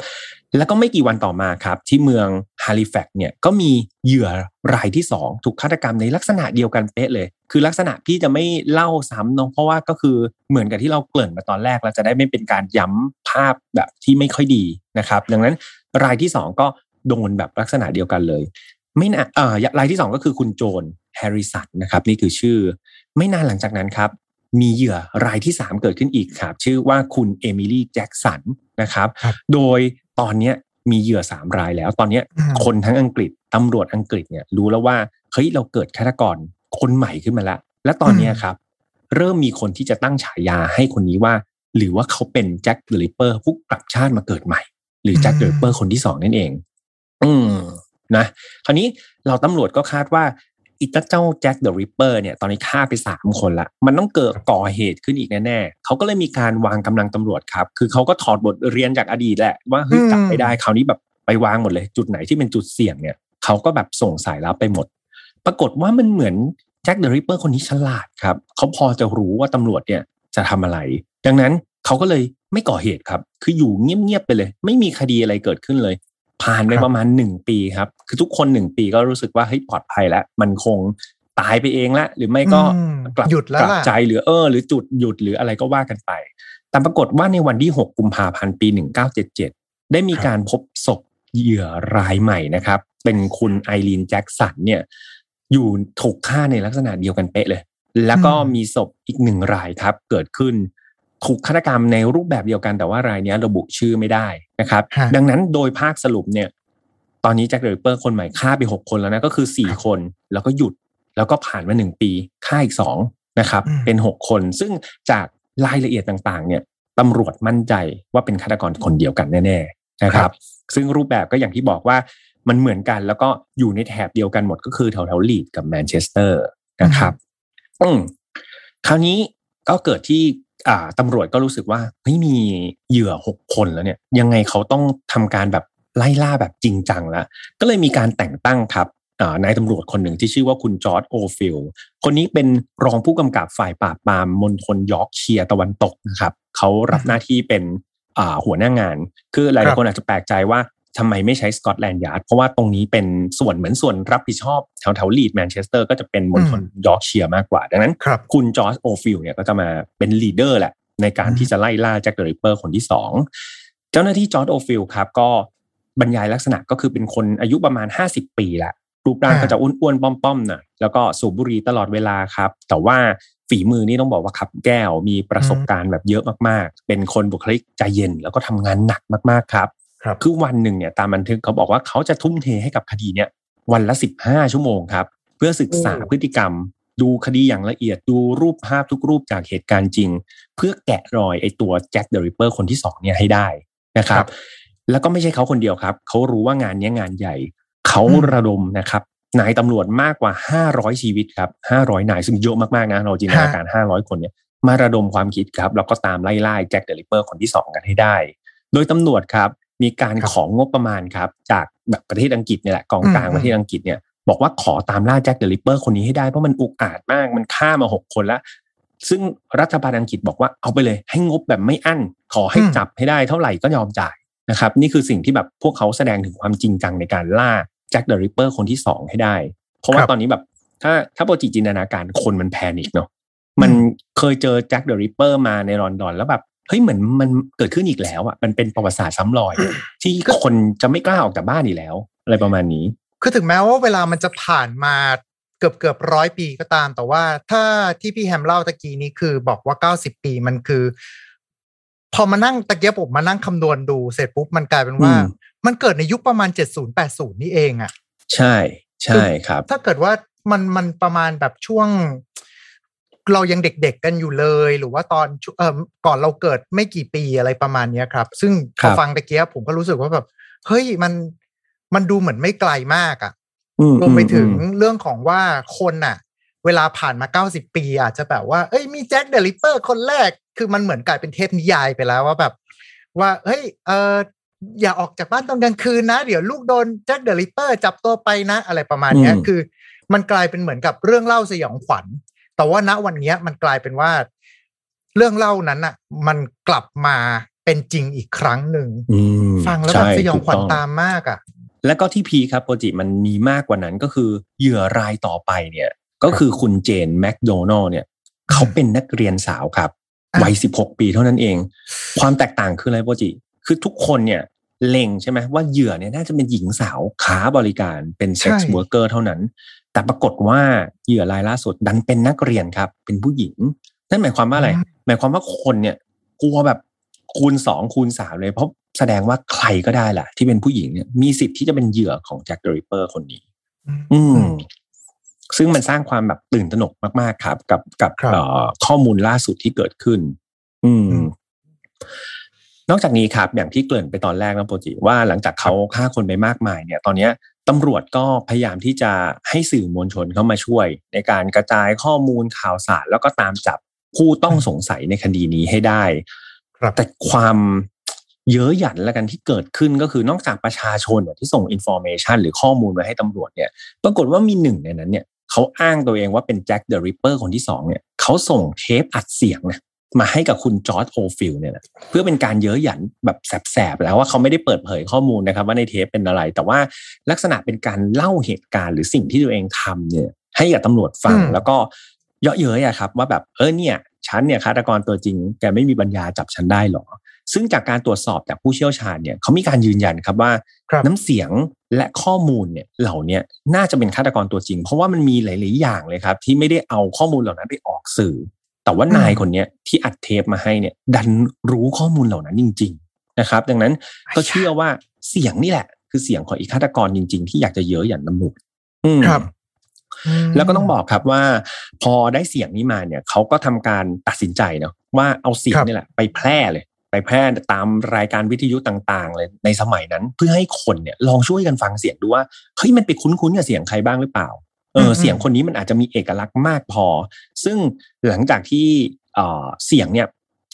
แล้วก็ไม่กี่วันต่อมาครับ ที่เมืองฮาลิแฟกเนี่ยก็มีเหยื่อรายที่สองถูกฆาตกรรมในลักษณะเดียวกันเป๊ะเลย คือลักษณะพี่จะไม่เล่าซ้ำเนาะเพราะว่าก็คือเหมือนกับที่เราเกริ่นมาตอนแรกเราจะได้ไม่เป็นการย้ำภาพแบบที่ไม่ค่อยดีนะครับ ดังนั้นรายที่สองก็โดนแบบลักษณะเดียวกันเลย ไม่นาเอ่อรายที่สองก็คือคุณโจนแฮร์ริสันนะครับ นี่คือชื่อ ไม่นานหลังจากนั้นครับ มีเหยื่อรายที่ 3 เกิดขึ้นอีกครับ ชื่อว่าคุณเอมิลี่แจ็กสันนะครับครับโดยตอนเนี้ยมีเหยื่อ3รายแล้ว ตอนเนี้ยอืมคนทั้งอังกฤษตำรวจอังกฤษเนี่ยรู้แล้วว่าเฮ้ยเราเกิดฆาตกรคนใหม่ขึ้นมาแล้วและตอนเนี้ยครับ เริ่มมีคนที่จะตั้งฉายาให้คนนี้ว่า หรือว่าเขาเป็นแจ็คเดอะริปเปอร์ผู้กลับชาติมาเกิดใหม่ หรือแจ็คเดอะริปเปอร์คนที่สองนั่นเอง อืมนะ คราวนี้เราตำรวจก็คาดว่า อีตาเจ้าแจ็คเดอะริปเปอร์เนี่ยตอนนี้ฆ่าไปสามคนละ มันต้องเกิดก่อเหตุขึ้นอีกแน่ๆเขาก็เลยมีการวางกำลังตำรวจครับ คือเขาก็ถอดบทเรียนจากอดีตแหละ ว่าเฮ้ยอืมจับไม่ได้คราวนี้แบบไปวางหมดเลย จุดไหนที่เป็นจุดเสี่ยงเนี่ยเขาก็แบบส่งสายลับไปหมด ปรากฏว่ามันเหมือนแจ็คเดอะริปเปอร์คนนี้ฉลาดครับเขาพอจะรู้ว่าตำรวจเนี่ยจะทำอะไร ดังนั้นเขาก็เลยไม่ก่อเหตุครับ คืออยู่เงียบๆไปเลย ไม่มีคดีอะไรเกิดขึ้นเลย ผ่านไปครับประมาณหนึ่งปีครับ คือทุกคนหนึ่งปีก็รู้สึกว่าเฮ้ยปลอดภัยแล้ว มันคงตายไปเองละหรือไม่ก็อืมกลับหยุดแล้วกลับล่ะใจหรือเออ หรือจุดหยุดหรืออะไรก็ว่ากันไป แต่ปรากฏว่าในวันที่ 6 กุมภาพันธ์ปี 1977 ได้มีการพบศพเหยื่อรายใหม่นะครับ เป็นคุณไอรีนแจ็คสันเนี่ย อยู่ถูกฆ่าในลักษณะเดียวกันเป๊ะเลย แล้วก็อืมมีศพอีกหนึ่งรายครับ เกิดขึ้น ถูกฆาตกรรมในรูปแบบเดียวกันแต่ว่ารายเนี้ยระบุชื่อไม่ได้นะครับฮะดังนั้นโดยภาคสรุปเนี่ย ตอนนี้แจ็คเดอะริปเปอร์คนใหม่ฆ่าไปหกคนแล้วนะก็คือสี่ครับคนแล้วก็หยุดแล้วก็ผ่านมาหนึ่งปีฆ่าอีกสองนะครับอืมเป็นหกคน ซึ่งจากรายละเอียดต่างๆ เนี่ยตำรวจมั่นใจว่าเป็นฆาตกรคนเดียวกันแน่ๆนะครับ ซึ่งรูปแบบก็อย่างที่บอกว่ามันเหมือนกันแล้วก็อยู่ในแถบเดียวกันหมดก็คือแถวแถวลีดส์กับแมนเชสเตอร์นะครับ อืมคราวนี้ก็เกิดที่อ่า ตำรวจก็รู้สึกว่าเฮ้ยมีเหยื่อหกคนแล้วเนี่ย ยังไงเขาต้องทำการแบบไล่ล่าแบบจริงจังแล้วก็เลยมีการแต่งตั้งครับนายตำรวจคนหนึ่งที่ชื่อว่าคุณจอร์จโอฟิลคนนี้เป็นรองผู้กำกับฝ่ายปราบปรามมณฑลยอร์กเชียร์ตะวันตกนะครับเขารับหน้าที่เป็นหัวหน้างาน คือหลายคนอาจจะแปลกใจว่า ทำไมไม่ใช้สกอตแลนด์ยาร์ดเพราะว่าตรงนี้เป็นส่วนเหมือนส่วนรับผิดชอบแถวแถวลีดส์แมนเชสเตอร์ก็จะเป็นมณฑลยอร์กเชียร์มากกว่า ดังนั้นครับคุณจอร์จโอฟิลเนี่ยก็จะมาเป็น leader แหละ ในการอืมที่จะไล่ล่าแจ็คเดอะริปเปอร์คนที่สองเจ้าหน้าที่จอร์จโอฟิลครับก็บรรยายลักษณะก็คือเป็นคนอายุประมาณ 50 ปีแหละรูปร่างก็จะอ้วนๆป้อมๆหน่อยแล้วก็สูบบุหรี่ตลอดเวลาครับ แต่ว่าฝีมือนี่ต้องบอกว่าคับแก้วมีประสบการณ์แบบเยอะมากๆ เป็นคนบุคลิกใจเย็นแล้วก็ทำงานหนักมากๆครับ ครับคือวันหนึ่งเนี่ยตามบันทึกเขาบอกว่าเขาจะทุ่มเทให้กับคดีเนี่ยวันละ15ชั่วโมงครับ เพื่อศึกษาโอ้พฤติกรรม ดูคดีอย่างละเอียดดูรูปภาพทุกรูปจากเหตุการณ์จริง เพื่อแกะรอยไอ้ตัวแจ็คเดอะริปเปอร์คนที่สองเนี่ยให้ได้นะครับ แล้วก็ไม่ใช่เขาคนเดียวครับ เขารู้ว่างานเนี้ยงานใหญ่ เขาอืมระดมนะครับนายตำรวจมากกว่า 500 ชีวิตครับ 500 นายซึ่งเยอะมากๆนะเราจินตนาการ 500 คนเนี่ยมาระดมความคิดครับแล้วก็ตามไล่ล่าแจ็คเดอะริปเปอร์คนที่สองกันให้ได้ โดยตำรวจครับ มีการครับของงบประมาณครับ จากแบบประเทศอังกฤษเนี่ยแหละกองกลางอืมประเทศอังกฤษเนี่ยบอกว่าขอตามล่าแจ็คเดอะริปเปอร์คนนี้ให้ได้เพราะมันอุกอาจมากมันฆ่ามาหกคนแล้วซึ่งรัฐบาลอังกฤษบอกว่าเอาไปเลย ให้งบแบบไม่อั้น ขอให้อืมจับให้ได้เท่าไหร่ก็ยอมจ่ายนะครับ นี่คือสิ่งที่แบบพวกเขาแสดงถึงความจริงจังในการล่าแจ็คเดอะริปเปอร์คนที่สองให้ได้ เพราะว่าครับตอนนี้แบบถ้าถ้าโปรจิจินตนาการคนมัน panic เนาะมันเคยเจอแจ็คเดอะริปเปอร์มาในลอนดอนแล้วแบบ เฮ้ยเหมือนมันเกิดขึ้นอีกแล้วอะมันเป็นประวัติศาสตร์ซ้ำรอย ที่คนจะไม่กล้าออกจากบ้านอีกแล้ว อะไรประมาณนี้ คือถึงแม้ว่าเวลามันจะผ่านมาเกือบเกือบร้อยปีก็ตาม แต่ว่าถ้าที่พี่แฮมเล่าตะกี้นี้คือบอกว่าเก้าสิบปีมันคือ พอมานั่งตะเกียบผมมานั่งคำนวณดูเสร็จปุ๊บมันกลายเป็นว่าอืมมันเกิดในยุคประมาณเจ็ดศูนย์แปดศูนย์นี่เองอะใช่ ใช่ครับ ถ้าเกิดว่ามันมันประมาณแบบช่วง เรายังเด็กๆกันอยู่เลย หรือว่าตอนช่วงเอ่อก่อนเราเกิดไม่กี่ปีอะไรประมาณเนี้ยครับ ซึ่งพอครับฟังตะกี้ปุ๊บผมก็รู้สึกว่าแบบเฮ้ยมันมันดูเหมือนไม่ไกลมากอะอืมรวมไปถึงอืมเรื่องของว่าคนน่ะ เวลาผ่านมา 90 ปีอาจจะแบบว่าเอ้ยมีแจ็คเดอะริปเปอร์คนแรก คือมันเหมือนกลายเป็นเทพนิยายไปแล้วว่าแบบ ว่าเฮ้ยเอออย่าออกจากบ้านตอนกลางคืนนะ เดี๋ยวลูกโดนแจ็คเดอะริปเปอร์จับตัวไปนะ อะไรประมาณเนี้ยอืมคือ มันกลายเป็นเหมือนกับเรื่องเล่าสยองขวัญ แต่ว่าณวันเนี้ยมันกลายเป็นว่า เรื่องเล่านั้นน่ะ มันกลับมาเป็นจริงอีกครั้งหนึ่งอืมฟังแล้วแบบใช่สยองขวัญถูกตามมากอะ แล้วก็ที่ peak ครับโปรจิมันมีมากกว่านั้นก็คือเหยื่อรายต่อไปเนี่ย ก็คือคุณเจนแมคโดนัลเนี่ยเขาเป็นนักเรียนสาวครับอะวัยสิบหกปีเท่านั้นเอง ความแตกต่างคืออะไรโปรจิ คือทุกคนเนี่ยเล็งใช่ไหมว่าเหยื่อเนี่ยน่าจะเป็นหญิงสาวค้าบริการเป็นเซ็กซ์ใช่ worker เท่านั้น แต่ปรากฏว่าเหยื่อรายล่าสุดดันเป็นนักเรียนครับ เป็นผู้หญิง นั่นหมายความว่าอะไรอืมหมายความว่าคนเนี่ย กลัวแบบคูณสองคูณสามเลย เพราะแสดงว่าใครก็ได้แหละที่เป็นผู้หญิงเนี่ยมีสิทธิ์ที่จะเป็นเหยื่อของแจ็คเดอะริปเปอร์คนนี้ อืม ซึ่งมันสร้างความแบบตื่นตระหนกมากๆครับ กับกับครับเอ่อข้อมูลล่าสุดที่เกิดขึ้น อืมอืมนอกจากนี้ครับอย่างที่เกริ่นไปตอนแรกนะโปรจิว่าหลังจากเขาฆ่าคนไปมากมายเนี่ย ตอนเนี้ย ตำรวจก็พยายามที่จะให้สื่อมวลชนเข้ามาช่วย ในการกระจายข้อมูลข่าวสาร แล้วก็ตามจับผู้ต้องสงสัยในคดีนี้ให้ได้ครับแต่ความเย้ยหยันละกันที่เกิดขึ้นก็คือนอกจากประชาชนเนี่ยที่ส่ง information หรือข้อมูลมาให้ตำรวจเนี่ย ปรากฏว่ามีหนึ่งในนั้นเนี่ยเขาอ้างตัวเองว่าเป็นแจ็คเดอะริปเปอร์คนที่สองเนี่ยเขาส่งเทปอัดเสียงนะ มาให้กับคุณจอร์จโอลด์ฟิลด์เนี่ยนะเพื่อเป็นการเย้ยหยันแบบแสบๆแล้วว่าเขาไม่ได้เปิดเผยข้อมูลนะครับ ว่าในเทปเป็นอะไร แต่ว่าลักษณะเป็นการเล่าเหตุการณ์หรือสิ่งที่ตัวเองทำเนี่ย ให้กับตำรวจฟังอืมแล้วก็เยาะเย้ยอะครับ ว่าแบบเออเนี่ยฉันเนี่ยฆาตกรตัวจริงแกไม่มีปัญญาจับฉันได้หรอ ซึ่งจากการตรวจสอบจากผู้เชี่ยวชาญเนี่ยเขามีการยืนยันครับว่าครับน้ำเสียงและข้อมูลเนี่ยเหล่าเนี้ยน่าจะเป็นฆาตกรตัวจริง เพราะว่ามันมีหลาย ๆ อย่างเลยครับ ที่ไม่ได้เอาข้อมูลเหล่านั้นไปออกสื่อ แต่ว่าอืมนายคนเนี้ยที่อัดเทปมาให้เนี่ย ดันรู้ข้อมูลเหล่านั้นจริง ๆ นะครับ ดังนั้นก็เชื่อว่าเสียงนี่แหละ คือเสียงของอีกฆาตกรจริง ๆ ที่อยากจะเยอะอย่างตำรวจอืมครับแล้วก็ต้องบอกครับว่า พอได้เสียงนี้มาเนี่ยเขาก็ทำการตัดสินใจเนาะว่าเอาเสียงครับนี่แหละ ไปแพร่เลย ไปแพร่ตามรายการวิทยุต่าง ๆ เลยในสมัยนั้น เพื่อให้คนเนี่ยลองช่วยกันฟังเสียงดูว่าเฮ้ยมันไปคุ้นๆกับเสียงใครบ้างหรือเปล่า เอออืมเสียงคนนี้มันอาจจะมีเอกลักษณ์มากพอ ซึ่งหลังจากที่เอ่อเสียงเนี่ย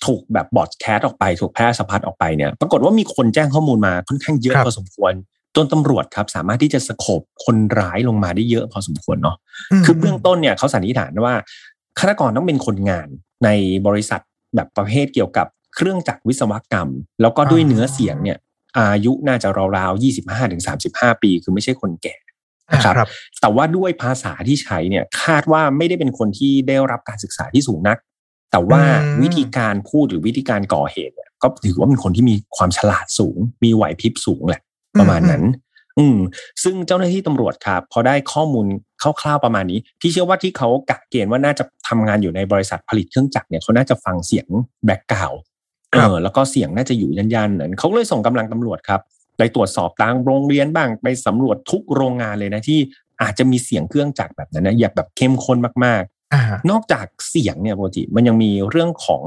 ถูกแบบบอดแคสต์ออกไป ถูกแพร่สะพัดออกไปเนี่ย ปรากฏว่ามีคนแจ้งข้อมูลมาค่อนข้างเยอะครับพอสมควรจนตำรวจครับ สามารถที่จะสโคบคนร้ายลงมาได้เยอะพอสมควรเนาะมคือเบื้องต้นเนี่ยเขาสันนิษฐานว่าฆาตกรต้องเป็นคนงานในบริษัทแบบประเภทเกี่ยวกับเครื่องจักรวิศวกรรม แล้วก็ด้วยเนื้อเสียงเนี่ย อายุน่าจะราวๆ25ถึง35ปี คือไม่ใช่คนแก่อ่า นะครับครับแต่ว่าด้วยภาษาที่ใช้เนี่ยคาดว่าไม่ได้เป็นคนที่ได้รับการศึกษาที่สูงนัก แต่ว่าอืมวิธีการพูดหรือวิธีการก่อเหตุเนี่ยก็ถือว่าเป็นคนที่มีความฉลาดสูง มีไหวพริบสูงแหละ ประมาณนั้น อืมซึ่งเจ้าหน้าที่ตำรวจครับพอได้ข้อมูลคร่าวๆประมาณนี้ พี่เชื่อว่าที่เขากะเกณฑ์ว่าน่าจะทำงานอยู่ในบริษัทผลิตเครื่องจักรเนี่ยเขาน่าจะฟังเสียงbackground ครับเออแล้วก็เสียงน่าจะอยู่ย่านๆนั้นเขาก็เลยส่งกำลังตำรวจครับ ไปตรวจสอบตามโรงเรียนบ้างไปสำรวจทุกโรงงานเลยนะที่อาจจะมีเสียงเครื่องจักรแบบนั้นนะอย่างแบบเข้มข้นมากๆอ่านอกจากเสียงเนี่ยปกติมันยังมีเรื่องของ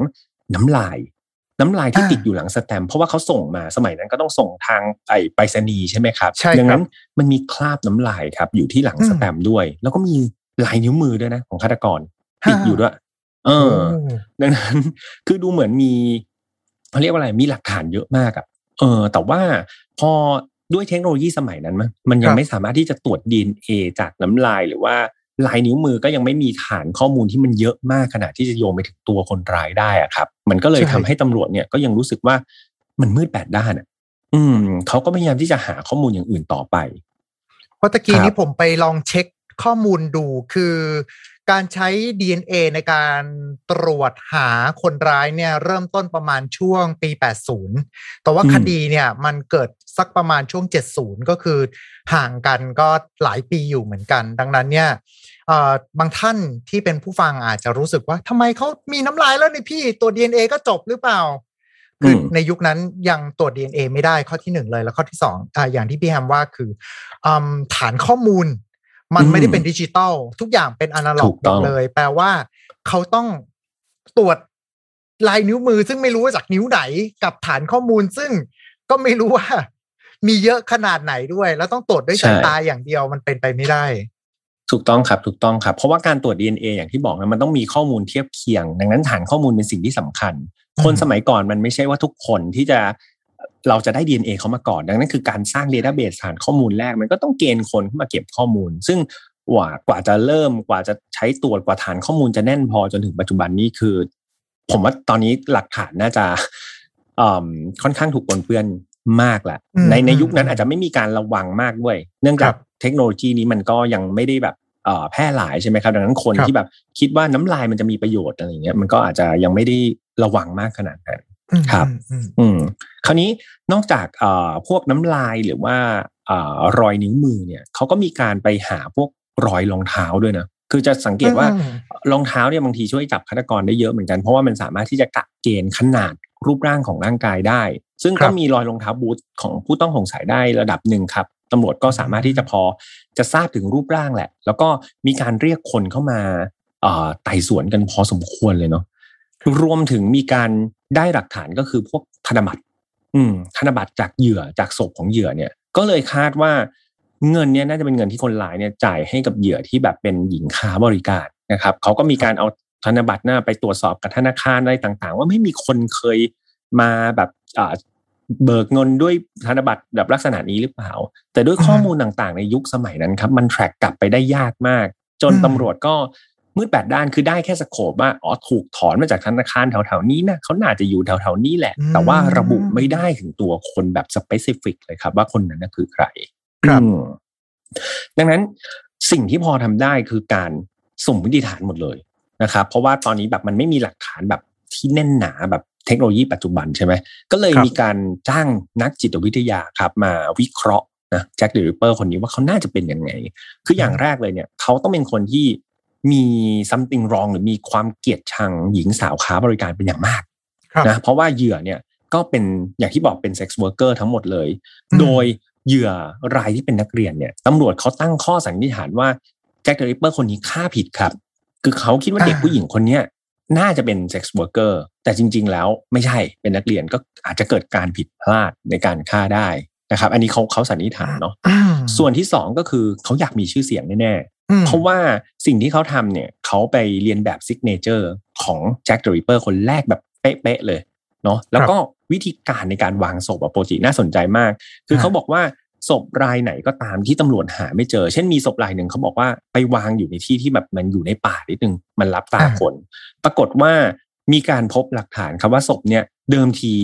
น้ำลาย น้ำลายที่อ่าติดอยู่หลังสแตมป์เพราะว่าเขาส่งมาสมัยนั้นก็ต้องส่งทางไอ้ไปรษณีย์ใช่ไหมครับใช่ครับดังนั้นมันมีคราบน้ำลายครับ อยู่ที่หลังอืมสแตมป์ด้วย แล้วก็มีลายนิ้วมือด้วยนะ ของฆาตกรฮะติดอยู่ด้วย เออโอ้ดังนั้น คือดูเหมือนมีเขาเรียกว่าอะไรมีหลักฐานเยอะมากอะ เออแต่ว่าพอด้วยเทคโนโลยีสมัยนั้น มั้ยมันยัคงรับไม่สามารถที่จะตรวจ DNA จากน้ำลายหรือว่าลายนิ้วมือก็ยังไม่มีฐานข้อมูลที่มันเยอะมากขนาดที่จะโยงไปถึงตัวคนร้ายได้อะครับ มันก็เลยใช่ทำให้ตำรวจเนี่ยก็ยังรู้สึกว่ามันมืดแปดด้านอะอืมเขาก็พยายามที่จะหาข้อมูลอย่างอื่นต่อไปเพราะตะกี้ครับนี้ผมไปลองเช็คข้อมูลดูคือ การใช้ DNA ในการตรวจหาคนร้ายเนี่ยเริ่มต้นประมาณช่วงปี 80 แต่ว่าอืมคดีเนี่ยมันเกิดสักประมาณช่วง 70 ก็คือห่างกันก็หลายปีอยู่เหมือนกัน ดังนั้นเนี่ยเอ่อบางท่านที่เป็นผู้ฟังอาจจะรู้สึกว่าทำไมเขามีน้ำลายแล้วนี่พี่ตัว DNA ก็จบหรือเปล่าคืออมในยุคนั้นยังตรวจ DNA ไม่ได้ข้อที่หนึ่งเลย แล้วข้อที่สองอ่าอย่างที่พี่แฮมว่าคืออมฐานข้อมูล มันไม่ได้เป็นดิจิตอลทุกอย่างเป็นอนาล็อถูกกต้องเลย แปลว่าเขาต้องตรวจลายนิ้วมือ ซึ่งไม่รู้ว่าจากนิ้วไหนกับฐานข้อมูล ซึ่งก็ไม่รู้ว่า มีเยอะขนาดไหนด้วย แล้วต้องตรวจด้วยสายตาอย่างเดียวมันเป็นไปไม่ได้ถูกต้องครับถูกต้องครับ เพราะว่าการตรวจ DNA อย่างที่บอกนะมันต้องมีข้อมูลเทียบเคียง ดังนั้นฐานข้อมูลเป็นสิ่งที่สำคัญ คนอืมสมัยก่อนมันไม่ใช่ว่าทุกคนที่จะ เราจะได้ DNA เขามาก่อน ดังนั้นคือการสร้าง Database ฐานข้อมูลแรก มันก็ต้องเกณฑ์คนเข้ามาเก็บข้อมูล ซึ่งกว่ากว่าจะเริ่มกว่าจะใช้ตรวจกว่าฐานข้อมูลจะแน่นพอจนถึงปัจจุบันนี้คือ ผมว่าตอนนี้หลักฐานน่าจะอืมค่อนข้างถูกปนเปื้อนมากแหละอืมในในยุคนั้นอืมอาจจะไม่มีการระวังมากด้วย เนื่องจาครักบเทคโนโลยีนี้มันก็ยังไม่ได้แบบเอ่อแพร่หลายใช่ไหมครับ ดังนั้นคนครับที่แบบคิดว่าน้ำลายมันจะมีประโยชน์อะไรอย่างเงี้ยมันก็อาจจะยังไม่ได้ระวังมากขนาดนั้นอืม ครับอืมอืม คราวนี้นอกจากเอ่อพวกน้ำลายหรือว่าเอ่อรอยนิ้วมือเนี่ยเขาก็มีการไปหาพวกรอยรองเท้าด้วยนะคือจะสังเกตว่าอืมรองเท้าเนี่ยบางทีช่วยจับฆาตกรได้เยอะเหมือนกันเพราะว่ามันสามารถที่จะกะเกณฑ์ขนาดรูปร่างของร่างกายได้ ซึ่งครัก็บมีรอยรองเท้าบูทของผู้ต้องสงสัยได้ระดับหนึ่งครับตำรวจก็สามารถที่จะพอจะทราบถึงรูปร่างแหละ แล้วก็มีการเรียกคนเข้ามาเอ่อไต่สวนกันพอสมควรเลยเนาะรวมถึงมีการ ได้หลักฐานก็คือพวกธนบัตรอืมธนบัตรจากเหยื่อจากศพของเหยื่อเนี่ย ก็เลยคาดว่าเงินเนี่ยน่าจะเป็นเงินที่คนร้ายเนี่ยจ่ายให้กับเหยื่อที่แบบเป็นหญิงค้าบริการนะครับเขาก็มีการเอาธนบัตรหน้าไปตรวจสอบกับธนาคารอะไรต่างๆ ว่าไม่มีคนเคยมาแบบอ่าเบิกเงินด้วยธนบัตรแบบลักษณะนี้หรือเปล่า แต่ด้วยข้อมูลต่างๆ ในยุคสมัยนั้นครับ มัน track กลับไปได้ยากมาก จนอืมตำรวจก็ มืดแปดด้านคือได้แค่ scope ว่าอ๋อถูกถอนมาจากธนาคารแถวๆนี้นะเขาน่าจะอยู่แถวๆนี้แหละ แต่ว่าระบุไม่ได้ถึงตัวคนแบบ specific เลยครับ ว่าคนนั้นน่ะคือใคร ครับอืมดังนั้นสิ่งที่พอทำได้คือการสุ่มวิธีฐานหมดเลยนะครับ เพราะว่าตอนนี้แบบมันไม่มีหลักฐานแบบที่แน่นหนาแบบเทคโนโลยีปัจจุบันใช่ไหมก็เลยครับมีการจ้างนักจิตวิทยาครับ มาวิเคราะห์นะแจ็คเดอะริปเปอร์คนนี้ว่าเขาน่าจะเป็นยังไง คืออย่างแรกเลยเนี่ย เขาต้องเป็นคนที่ มี something wrong หรือมีความเกลียดชังหญิงสาวค้าบริการเป็นอย่างมากครับนะเพราะว่าเหยื่อเนี่ยก็เป็นอย่างที่บอกเป็นเซ็กซ์ r วิร์กเกอร์ทั้งหมดเลยอืมโดยเหยื่อรายที่เป็นนักเรียนเนี่ยตำรวจเขาตั้งข้อสันนิษฐานว่าแจ็คเดอะริปเปอร์คนนี้ฆ่าผิดครับ คือเขาคิดว่าเด็กผู้หญิงคนเนี้ยน่าจะเป็นเซ็กซ์ r วิร์กเกอร์แต่จริง ๆ แล้วไม่ใช่เป็นนักเรียนก็อาจจะเกิดการผิดพลาดในการฆ่าได้นะครับ อันนี้เขาเขาสันนิษฐานเนาะอืมส่วนที่สองก็คือเขาอยากมีชื่อเสียงแน่ๆอืม เพราะว่าสิ่งที่เขาทำเนี่ยเขาไปเลียนแบบ signature ของแจ็คเดอะริปเปอร์คนแรกแบบเป๊ะๆเลยเนาะแล้วก็วิธีการในการวางศพอะโปรจิน่าสนใจมาก คือฮะเขาบอกว่าศพรายไหนก็ตามที่ตำรวจหาไม่เจอ เช่นมีศพรายหนึ่งเขาบอกว่าไปวางอยู่ในที่ที่แบบมันอยู่ในป่านิดนึงมันรับตาคน ปรากฏว่ามีการพบหลักฐานครับว่าศพเนี่ยเดิมที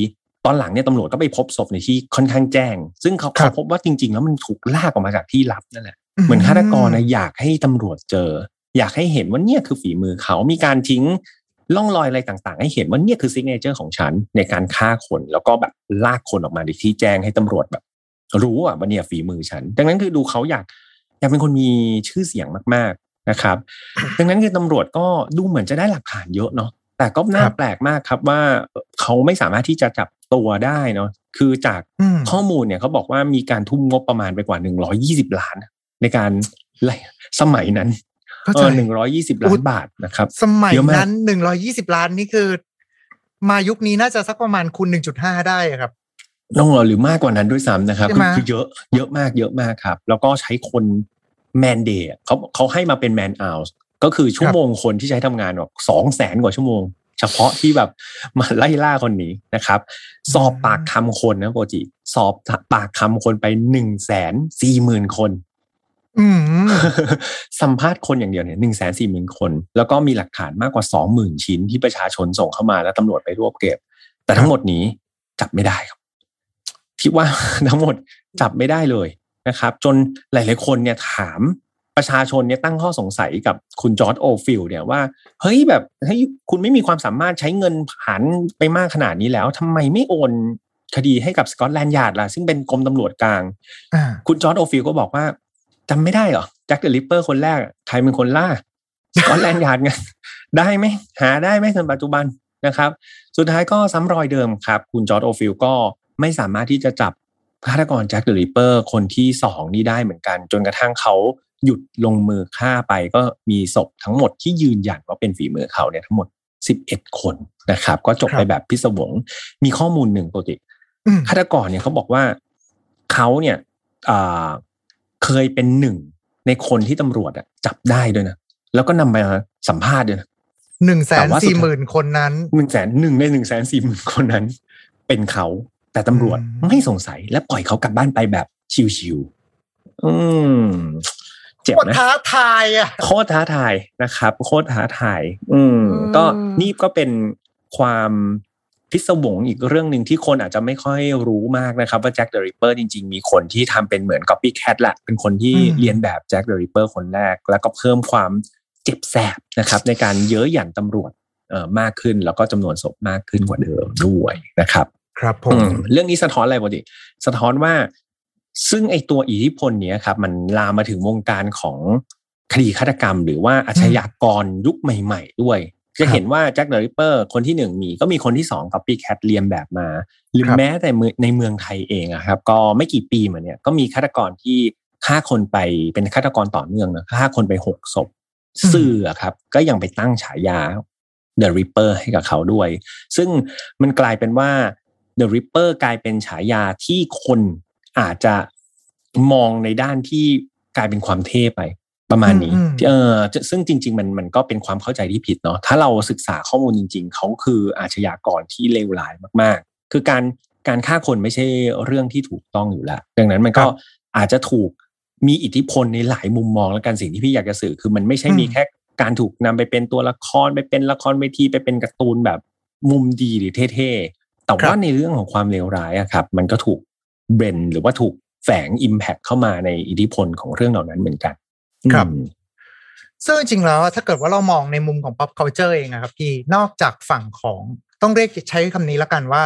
ตอนหลังเนี่ยตำรวจก็ไปพบศพในที่ค่อนข้างแจ้ง ซึ่งเขาครัเขาบพบว่าจริง ๆ แล้วมันถูกลากออกมาจากที่ลับนั่นแหละ เหมือนฆาตกรนะอยากให้ตำรวจเจอ อยากให้เห็นว่าเนี่ยคือฝีมือเขามีการทิ้งล่องรอยอะไรต่างๆ ให้เห็นว่าเนี่ยคือซิกเนเจอร์ของฉันในการฆ่าคน แล้วก็แบบลากคนออกมาในที่แจ้งให้ตำรวจแบบ รู้อะว่าเนี่ยฝีมือฉัน ดังนั้นคือดูเขาอยากอยากเป็นคนมีชื่อเสียงมากๆนะครับ ดังนั้นคือตำรวจก็ดูเหมือนจะได้หลักฐานเยอะเนาะแต่ก็น่าครับแปลกมากครับว่าเขาไม่สามารถที่จะจับตัวได้เนาะคือจากอืมข้อมูลเนี่ยเขาบอกว่ามีการทุ่มงบประมาณไปกว่า120ล้าน ในการไล่สมัยนั้นเข้าเอใจอหนึ่งร้อยี่สิบล้านบาทนะครับ สมัยเยอะมากนั้นหนึ่งร้อยี่สิบล้านนี่คือ มายุคนี้น่าจะสักประมาณคูณหนึ่งจุดห้าได้อะครับต้องรอหรือมากกว่านั้นด้วยซ้ำนะครับใช่คือไหมคือเยอะเยอะมากเยอะมากครับ แล้วก็ใช้คนแมนเดย์เขาเขาให้มาเป็นแมนอา์ก็คือชั่วโมงคนที่ใช้ทำงานแบบสองแสนกว่าชั่วโมง เฉพาะที่แบบมาไล่ล่าคนนี้นะครับ สอบปากคำคนนะโปรจิ สอบปากคำคนไปหนึ่งแสนสี่หมื่นคนอืม สัมภาษณ์คนอย่างเดียวเนี่ยหนึ่งแสนสี่หมื่นคน แล้วก็มีหลักฐานมากกว่าสองหมื่นชิ้นที่ประชาชนส่งเข้ามาแล้วตำรวจไปรวบเก็บ แต่ทั้งหมดนี้จับไม่ได้ครับที่ว่าทั้งหมดจับไม่ได้เลยนะครับ จนหลาย ๆ คนเนี่ยถามประชาชนเนี่ยตั้งข้อสงสัยกับคุณจอร์จโอลด์ฟิลด์เนี่ยว่า เฮ้ยแบบเฮ้ยคุณไม่มีความสามารถใช้เงินผ่านไปมากขนาดนี้แล้วทำไมไม่โอนคดีให้กับสกอตแลนด์ยาร์ดล่ะซึ่งเป็นกรมตำรวจกลางอ่าคุณจอร์จโอลด์ฟิลด์ก็บอกว่า จำไม่ได้เหรอแจ็คเดอะริปเปอร์คนแรกอะใครเป็นคนล่าสกอตแลนด์ยาร์ดไงได้ไหมหาได้ไหมจนปัจจุบันนะครับ สุดท้ายก็ซ้ำรอยเดิมครับ คุณจอร์จโอลด์ฟิลด์ก็ไม่สามารถที่จะจับฆาตกรแจ็คเดอะริปเปอร์คนที่สองนี่ได้เหมือนกัน จนกระทั่งเขาหยุดลงมือฆ่าไปก็มีศพทั้งหมดที่ยืนยันว่าเป็นฝีมือเขาเนี่ยทั้งหมด 11 คนนะครับ ก็จบไปแบบพิศวงมีข้อมูลหนึ่งปกติอืมฆาตกรเนี่ยเขาบอกว่าเขาเนี่ยอ่า เคยเป็นหนึ่งในคนที่ตำรวจอะจับได้ด้วยนะ แล้วก็นำไปสัมภาษณ์ด้วยนะแต่ว่าสุดท้ายหนึ่งแสนสี่หมื่นคนนั้นหนึ่งแสนหนึ่งในหนึ่งแสนสี่หมื่นคนนั้น เป็นเขาแต่ตำรวจอืมไม่สงสัยและปล่อยเขากลับบ้านไปแบบชิวๆอืมเจ็บโคตรนะท้าทายอะโคตรท้าทายนะครับ โคตรท้าทาย อืมอืมก็นี่ก็เป็นความ พิศวงอีกเรื่องหนึ่งที่คนอาจจะไม่ค่อยรู้มากนะครับ ว่าแจ็คเดอะริปเปอร์จริง ๆ มีคนที่ทำเป็นเหมือน copycat แหละเป็นคนที่เลียนแบบแจ็คเดอะริปเปอร์คนแรก แล้วก็เพิ่มความเจ็บแสบนะครับ ในการเย้ยหยันตำรวจเอ่อมากขึ้น แล้วก็จำนวนศพมากขึ้นกว่าเดิมด้วยนะครับ ครับผมอืมเรื่องนี้สะท้อนอะไรปกติสะท้อนว่า ซึ่งไอตัวอิทธิพลเนี้ยครับ มันลามมาถึงวงการของคดีฆาตกรรม หรือว่าอาชญากรยุคใหม่ ๆ ด้วย จะเห็นว่าแจ็คเดอะริปเปอร์คนที่หนึ่งมีก็มีคนที่สอง copycat เลียนแบบมา หรือครับแม้แต่เมืองในเมืองไทยเองอะครับก็ไม่กี่ปีมาเนี่ยก็มีฆาตกรที่ฆ่าคนไปเป็นฆาตกรต่อเนื่องนะฆ่าคนไปหกศพสื่ออะครับ ก็ยังไปตั้งฉายา The Ripper ให้กับเขาด้วย ซึ่งมันกลายเป็นว่า The Ripper กลายเป็นฉายาที่คนอาจจะมองในด้านที่กลายเป็นความเท่ไป ประมาณนี้อืมอืมเออจะซึ่งจริง ๆ มันมันก็เป็นความเข้าใจที่ผิดเนาะถ้าเราศึกษาข้อมูลจริง ๆ เขาคืออาชญากรที่เลวร้ายมากๆ คือการการฆ่าคนไม่ใช่เรื่องที่ถูกต้องอยู่แล้ว ดังนั้นมันก็อาจจะถูกมีอิทธิพลในหลายมุมมองแล้วกันสิ่งที่พี่อยากจะสื่อคือมันไม่ใช่มีอืมแค่การถูกนำไปเป็นตัวละครไปเป็นละครเวทีไปเป็นการ์ตูนแบบมุมดีหรือเท่ๆแต่ว่าในเรื่องของความเลวร้ายอะครับ มันก็ถูกเบรนหรือว่าถูกแฝงอิมแพคเข้ามาในอิทธิพลของเรื่องเหล่านั้นเหมือนกัน ครับอืมซึ่งจริงๆแล้วถ้าเกิดว่าเรามองในมุมของ pop culture เองอะครับพี่นอกจากฝั่งของต้องเรียกใช้คำนี้แล้วกันว่า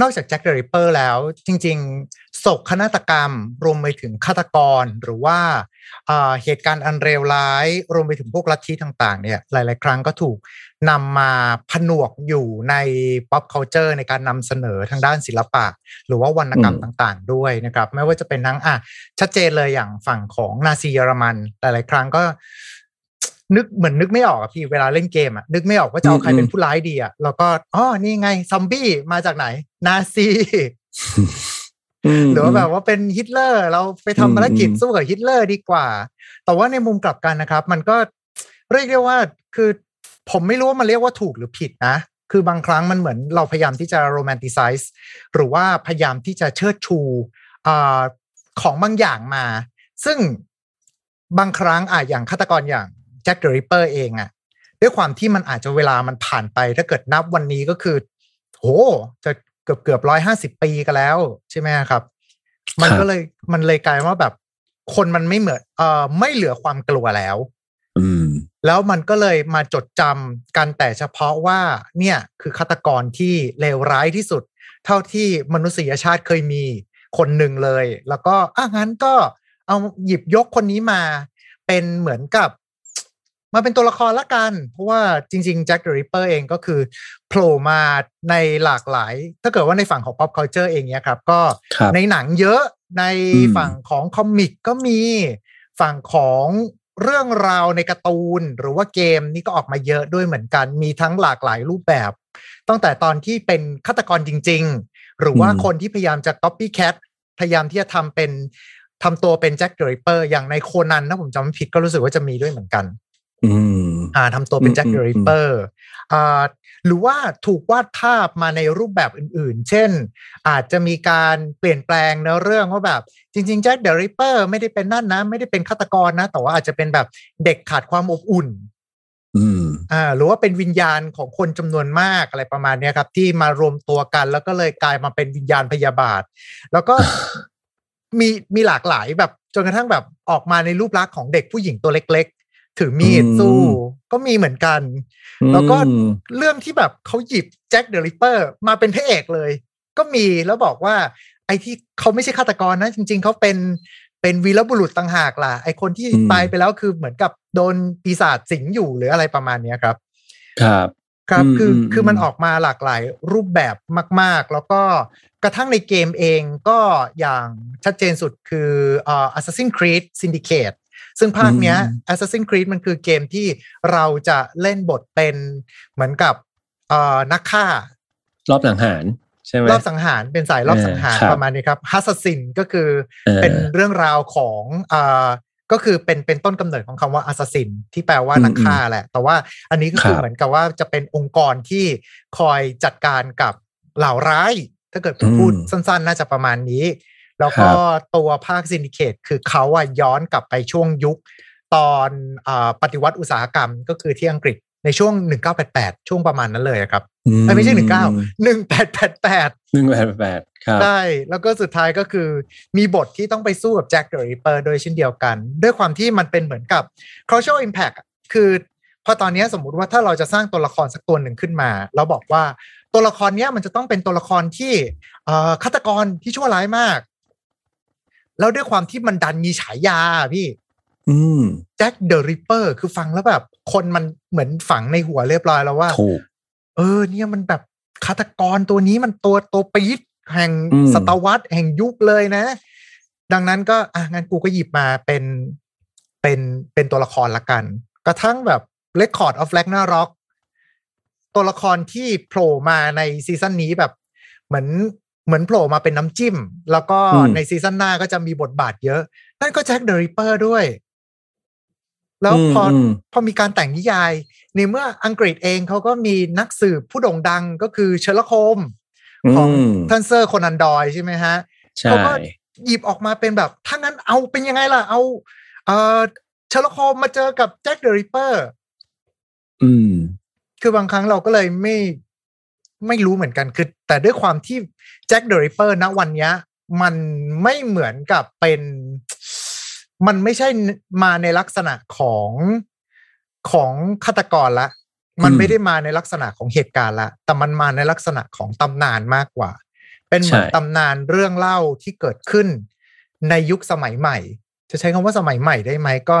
นอกจากแจ็คเดอะริปเปอร์แล้ว จริงๆโศกนาฏกรรม รวมไปถึงฆาตกรหรือว่าอ่าเหตุการณ์อันเลวร้าย รวมไปถึงพวกลัทธิต่างๆเนี่ยหลาย ๆ ครั้งก็ถูกนำมาผนวกอยู่ใน pop culture ในการนำเสนอทางด้านศิลปะ หรือว่าวรรณกรรมอืมต่างๆ ด้วยนะครับ ไม่ว่าจะเป็นทั้งอะชัดเจนเลยอย่างฝั่งของนาซีเยอรมัน หลาย ๆ ครั้งก็นึกเหมือนนึกไม่ออกอะพี่เวลาเล่นเกมอะนึกไม่ออกว่าจะเอาใครอืมเป็นผู้ร้ายดีอะแล้วก็อ๋อนี่ไงซอมบี้มาจากไหน นาซี หรือว่าแบบว่าเป็นฮิตเลอร์ เราไปทำภารกิจอืมสู้กับฮิตเลอร์ดีกว่า แต่ว่าในมุมกลับกันนะครับ มันก็เรียกได้ว่าคือผมไม่รู้ว่ามันเรียกว่าถูกหรือผิดนะ คือบางครั้งมันเหมือนเราพยายามที่จะ romanticize หรือว่าพยายามที่จะเชิดชูอาของบางอย่างมา ซึ่งบางครั้งอะอย่างฆาตกรอย่างแจ็คเดอะริปเปอร์เองอะด้วยความที่มันอาจจะเวลามันผ่านไป ถ้าเกิดนับวันนี้ก็คือ โห จะ เกือบเกือบร้อยห้าสิบปีกันแล้วใช่ไหมครับ มันครับก็เลยมันเลยกลายว่าแบบ คนมันไม่เหมือนเอ่อไม่เหลือความกลัวแล้ว อืม แล้วมันก็เลยมาจดจำกันแต่เฉพาะว่า เนี่ยคือฆาตกรที่เลวร้ายที่สุด เท่าที่มนุษยชาติเคยมีคนหนึ่งเลย แล้วก็อะงั้นก็เอาหยิบยกคนนี้มา เป็นเหมือนกับ มาเป็นตัวละครละกัน เพราะว่าจริงๆแจ็คเดอะริปเปอร์เองก็คือโผล่มาในหลากหลาย ถ้าเกิดว่าในฝั่งของ pop culture เองเนี่ยครับ ก็ครับในหนังเยอะในอืมฝั่งของ comic ก็มีฝั่งของเรื่องราวในการ์ตูน หรือว่าเกมนี่ก็ออกมาเยอะด้วยเหมือนกัน มีทั้งหลากหลายรูปแบบ ตั้งแต่ตอนที่เป็นฆาตกรจริง ๆ หรือว่าอืมคนที่พยายามจะ copycat พยายามที่จะทำเป็นทำตัวเป็นแจ็คเดอะริปเปอร์อย่างในโคนันถ้าผมจำไม่ผิดก็รู้สึกว่าจะมีด้วยเหมือนกัน อืมอ่าทำตัวเป็นอืมแจ็คเดอะริปเปอร์อืมอ่าหรือว่าถูกวาดภาพมาในรูปแบบอื่นๆ เช่น อาจจะมีการเปลี่ยนแปลงเนื้อเรื่องว่าแบบ จริงๆแจ็คเดอะริปเปอร์ไม่ได้เป็นนั่นนะ ไม่ได้เป็นฆาตกรนะ แต่ว่าอาจจะเป็นแบบเด็กขาดความอบอุ่นอืมอ่าหรือว่าเป็นวิญญาณของคนจำนวนมากอะไรประมาณเนี้ยครับ ที่มารวมตัวกันแล้วก็เลยกลายมาเป็นวิญญาณพยาบาท แล้วก็มีมีหลากหลายแบบจนกระทั่งแบบออกมาในรูปลักษณ์ของเด็กผู้หญิงตัวเล็กๆ ถือมีดอืมสู้ก็มีเหมือนกัน แล้วก็อืมเรื่องที่แบบเขาหยิบแจ็คเดอะริปเปอร์มาเป็นพระเอกเลย ก็มีแล้วบอกว่า ไอ้ที่เขาไม่ใช่ฆาตกรนะ จริง ๆเขาเป็นเป็นวีรบุรุษต่างหากล่ะ ไอ้คนที่อืมตายไปแล้วคือเหมือนกับโดนปีศาจสิงอยู่หรืออะไรประมาณเนี้ยครับ ครับ ครับอืมคืออืมคือมันอืมออกมาหลากหลายรูปแบบมาก ๆ แล้วก็กระทั่งในเกมเองก็อย่างชัดเจนสุดคือเอ่อ Assassin's Creed Syndicate ซึ่งภาคเนี้ย Assassin's Creed มันคือเกมที่เราจะเล่นบทเป็นเหมือนกับเอ่อนักฆ่ารอบสังหารใช่ไหมรอบสังหารเป็นสายรอบสังหารเออครับประมาณนี้ครับฮัสซินก็คือเออเป็นเรื่องราวของอ่าก็คือเป็นเป็นต้นกำเนิดของคำว่า assassin ที่แปลว่าอืมนักฆ่าแหละ แต่ว่าอันนี้ก็คือครับเหมือนกับว่าจะเป็นองค์กรที่คอยจัดการกับเหล่าร้าย ถ้าเกิดผมพูดสั้น ๆ น่าจะประมาณนี้ แล้วก็ตัวภาค Syndicate คือเขาอะย้อนกลับไปช่วงยุคตอนอาปฏิวัติอุตสาหกรรมก็คือที่อังกฤษในช่วง 1988 ช่วงประมาณนั้นเลยอะครับอืเอ้ยไม่ใช่ 19 1888หนึ่งแปดแปดครับใช่แล้วก็สุดท้ายก็คือมีบทที่ต้องไปสู้กับแจ็คเดอะริปเปอร์โดยเช่นเดียวกัน ด้วยความที่มันเป็นเหมือนกับ cultural impact อะคือพอตอนเนี้ยสมมุติว่าถ้าเราจะสร้างตัวละครสักตัวหนึ่งขึ้นมา เราบอกว่าตัวละครเนี้ยมันจะต้องเป็นตัวละครที่เอ่อฆาตกรที่ชั่วร้ายมาก แล้วด้วยความที่มันดันมีฉายาอะพี่อืมแจ็คเดอะริปเปอร์คือฟังแล้วแบบ คนมันเหมือนฝังในหัวเรียบร้อยแล้วว่าถูกเออ เนี่ยมันแบบฆาตกรตัวนี้มันตัวตัวปี๊ดแห่งอืมศตวรรษแห่งยุคเลยนะ ดังนั้นก็อะงั้นกูก็หยิบมาเป็นเป็นเป็นตัวละครละกัน กระทั่งแบบ Record of Ragnarok ตัวละครที่โผล่มาในซีซั่นนี้แบบ เหมือน เหมือนโผล่มาเป็นน้ำจิ้ม แล้วก็อืมในซีซั่นหน้าก็จะมีบทบาทเยอะ นั่นก็แจ็คเดอะริปเปอร์ด้วย แล้วพออมพอมีการแต่งนิยาย ในเมื่ออังกฤษเองเขาก็มีนักสืบผู้โด่งดังก็คือเชอร์ล็อกโฮมส์ของอืมท่านเซอร์โคนันดอยล์ใช่ไหมฮะใช่เขาก็หยิบออกมาเป็นแบบ ถ้างั้นเอาเป็นยังไงล่ะ เอา เออเชอร์ล็อกโฮมส์มาเจอกับแจ็คเดอะริปเปอร์อืม คือบางครั้งเราก็เลยไม่ไม่รู้เหมือนกันคือ แต่ด้วยความที่แจ็คเดอะริปเปอร์ณวันเนี้ยมันไม่เหมือนกับเป็น มันไม่ใช่มาในลักษณะของของฆาตกรละ มันอืมไม่ได้มาในลักษณะของเหตุการณ์ละ แต่มันมาในลักษณะของตำนานมากกว่า เป็นเหมือนใช่ตำนานเรื่องเล่าที่เกิดขึ้นในยุคสมัยใหม่ จะใช้คำว่าสมัยใหม่ได้ไหมก็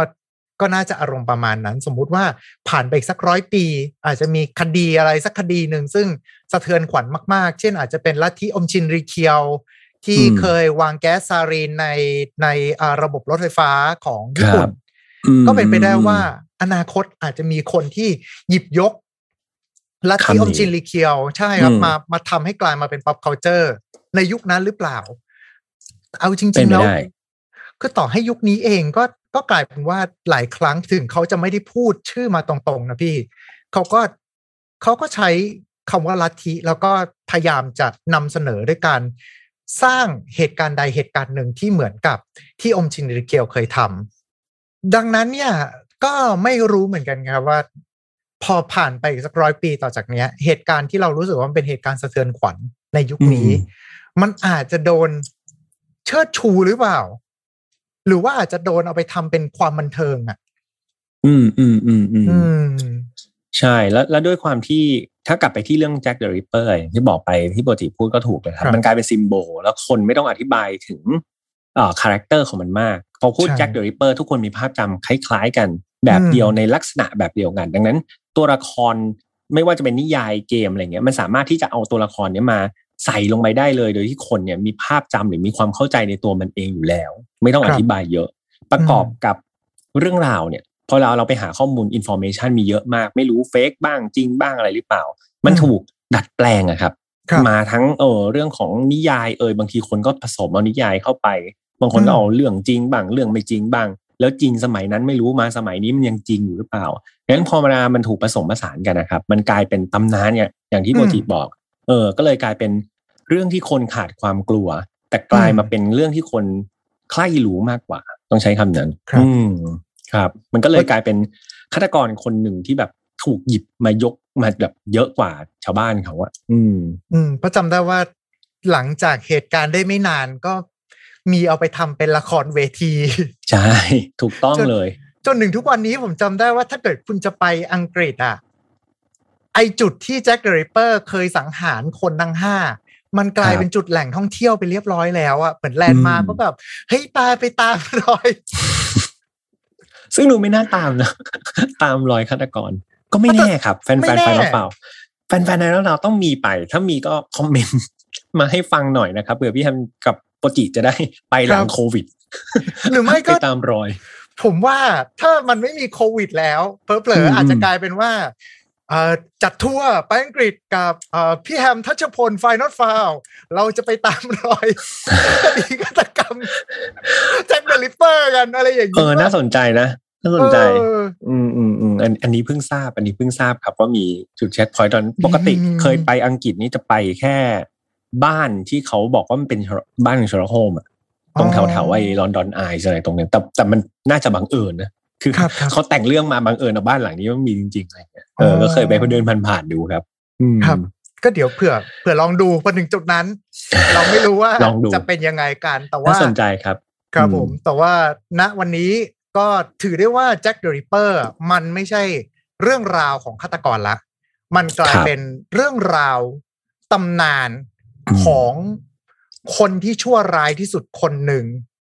ก็น่าจะอารมณ์ประมาณนั้น สมมุติว่าผ่านไปอีกสักร้อยปี อาจจะมีคดีอะไรสักคดีหนึ่งซึ่งสะเทือนขวัญมาก ๆ เช่น อาจจะเป็นลัทธิอมชินริเคียว ที่อืมเคยวางแก๊สซารีนในในอ่าระบบรถไฟฟ้าของญี่ปุ่นอืมก็เป็นไปได้ว่าอนาคตอาจจะมีคนที่หยิบยกลัทธิคำนี้อมชินริเคียว ใช่ครับอืมมามาทำให้กลายมาเป็น pop culture ในยุคนั้นหรือเปล่า เอาจเป็รินงๆไปแล้วได้คือต่อให้ยุคนี้เองก็ ก็กลายเป็นว่าหลายครั้งถึงเขาจะไม่ได้พูดชื่อมาตรงๆนะพี่เขาก็เขาก็ใช้คำว่าลัทธิแล้วก็พยายามจะนำเสนอด้วยการสร้างเหตุการณ์ใดเหตุการณ์หนึ่งที่เหมือนกับที่อมชินริเกียวเคยทำดังนั้นเนี่ยก็ไม่รู้เหมือนกันครับว่า พอผ่านไปอีกสักร้อยปีต่อจากเนี้ย เหตุการณ์ที่เรารู้สึกว่ามันเป็นเหตุการณ์สะเทือนขวัญในยุคนี้อืมมันอาจจะโดนเชิดชูหรือเปล่า หรือว่าอาจจะโดนเอาไปทำเป็นความบันเทิงอะอืมอืมอืมอืมอืมใช่แล้วแล้วด้วยความที่ถ้ากลับไปที่เรื่องแจ็คเดอะริปเปอร์ที่บอกไปที่ปกติพูดก็ถูกเลยครับครับมันกลายเป็น symbol แล้วคนไม่ต้องอธิบายถึงเอ่อ character ของมันมาก พอพูดใช่แจ็คเดอะริปเปอร์ทุกคนมีภาพจำคล้ายๆกัน แบบเดียวอืมในลักษณะแบบเดียวกัน ดังนั้น ตัวละครไม่ว่าจะเป็นนิยายเกมอะไรเงี้ยมันสามารถที่จะเอาตัวละครเนี้ยมา ใส่ลงไปได้เลย โดยที่คนเนี่ยมีภาพจำหรือมีความเข้าใจในตัวมันเองอยู่แล้ว ไม่ต้องครับอธิบายเยอะ ประกอบกับเรื่องราวเนี่ยพอเราเราไปหาข้อมูล information มีเยอะมาก ไม่รู้ fake บ้างจริงบ้างอะไรหรือเปล่า มันอืมถูกดัดแปลงอะครับครับ มาทั้งเออเรื่องของนิยายเอยบางทีคนก็ผสมเอานิยายเข้าไป บางคนก็อืมเอาเรื่องจริงบ้างเรื่องไม่จริงบ้าง แล้วจริงสมัยนั้นไม่รู้มาสมัยนี้มันยังจริงอยู่หรือเปล่าดังนั้นพอมามันถูกผสมผสานกันนะครับ มันกลายเป็นตำนานเนี่ยอย่างที่โมจิบอก เออ ก็เลยกลายเป็นเรื่องที่คนขาดความกลัว แต่กลายมาเป็นเรื่องที่คนใคร่รู้มากกว่า ต้องใช้คำนั้น ครับอืมครับ มันก็เลยกลายเป็นฆาตกรคนหนึ่งที่แบบถูกหยิบมายกมาแบบเยอะกว่าชาวบ้านเขาอะอืม อืมเพราะจำได้ว่าหลังจากเหตุการณ์ได้ไม่นานก็มีเอาไปทำเป็นละครเวที ใช่ ถูกต้องเลย จนถึงทุกวันนี้ผมจำได้ว่าถ้าเกิดคุณจะไปอังกฤษอะ ไอจุดที่แจ็คเดอะริปเปอร์เคยสังหารคนทั้งห้ามันกลายครับเป็นจุดแหล่งท่องเที่ยวไปเรียบร้อยแล้วอะเหมือนแลนด์มาร์กอืมก็แบบเฮ้ยตายไปตามรอย ซึ่งดูไม่น่าตามนะ ตามรอยฆาตกร ก็ไม่แน่ครับ แฟนไม่แฟนแน่ไฟนอลเปล่า แฟนแฟนไฟนอลเราต้องมีไป ถ้ามีก็คอมเมนต์มาให้ฟังหน่อยนะครับเผื่อพี่แฮมกับโปรจิจะได้ไปหลังโควิด หรือไม่ไปก็ตามรอย ผมว่าถ้ามันไม่มีโควิดแล้วเพลออืมๆอาจจะกลายเป็นว่าเอ่อ จัดทัวร์ไปอังกฤษกับเอ่อพี่แฮมทัชพลไฟนอตฟาวเราจะไปตามรอยคดีฆาตกรรมแจ็คเดอะริปเปอร์กันอะไรอย่างเอนี้อน่าสนใจนะน่าสนใจเอออืมอืมอืมอันอันนี้เพิ่งทราบ อันนี้เพิ่งทราบครับว่ามีจุดเช็คพอยต์ตอนปกติอืมเคยไปอังกฤษนี่จะไปแค่บ้านที่เขาบอกว่ามันเป็นบ้านของชอร์โฮมอะตรงแถวแถวๆไอ้ London Eye อะไรตรงเนี้ยแต่แต่มันน่าจะบังเอิญนะ คือครับครับเขาแต่งเรื่องมาบังเอิญเอาบ้านหลังนี้มันมีจริงๆอะไรเงี้ยเอออ๋อก็เคยไปเดินผ่านๆดูครับอืมครับ ก็เดี๋ยวเผื่อเผื่อลองดูพอถึงจุดนั้น เราไม่รู้ว่าลองดูจะเป็นยังไงกันแต่ว่าน่าสนใจครับครับอืมผม แต่ว่าณวันนี้ก็ถือได้ว่า Jack the Ripper มันไม่ใช่เรื่องราวของฆาตกรละ มันกลายเป็นเรื่องราวตำนานของคนที่ชั่วร้ายที่สุดคนหนึ่ง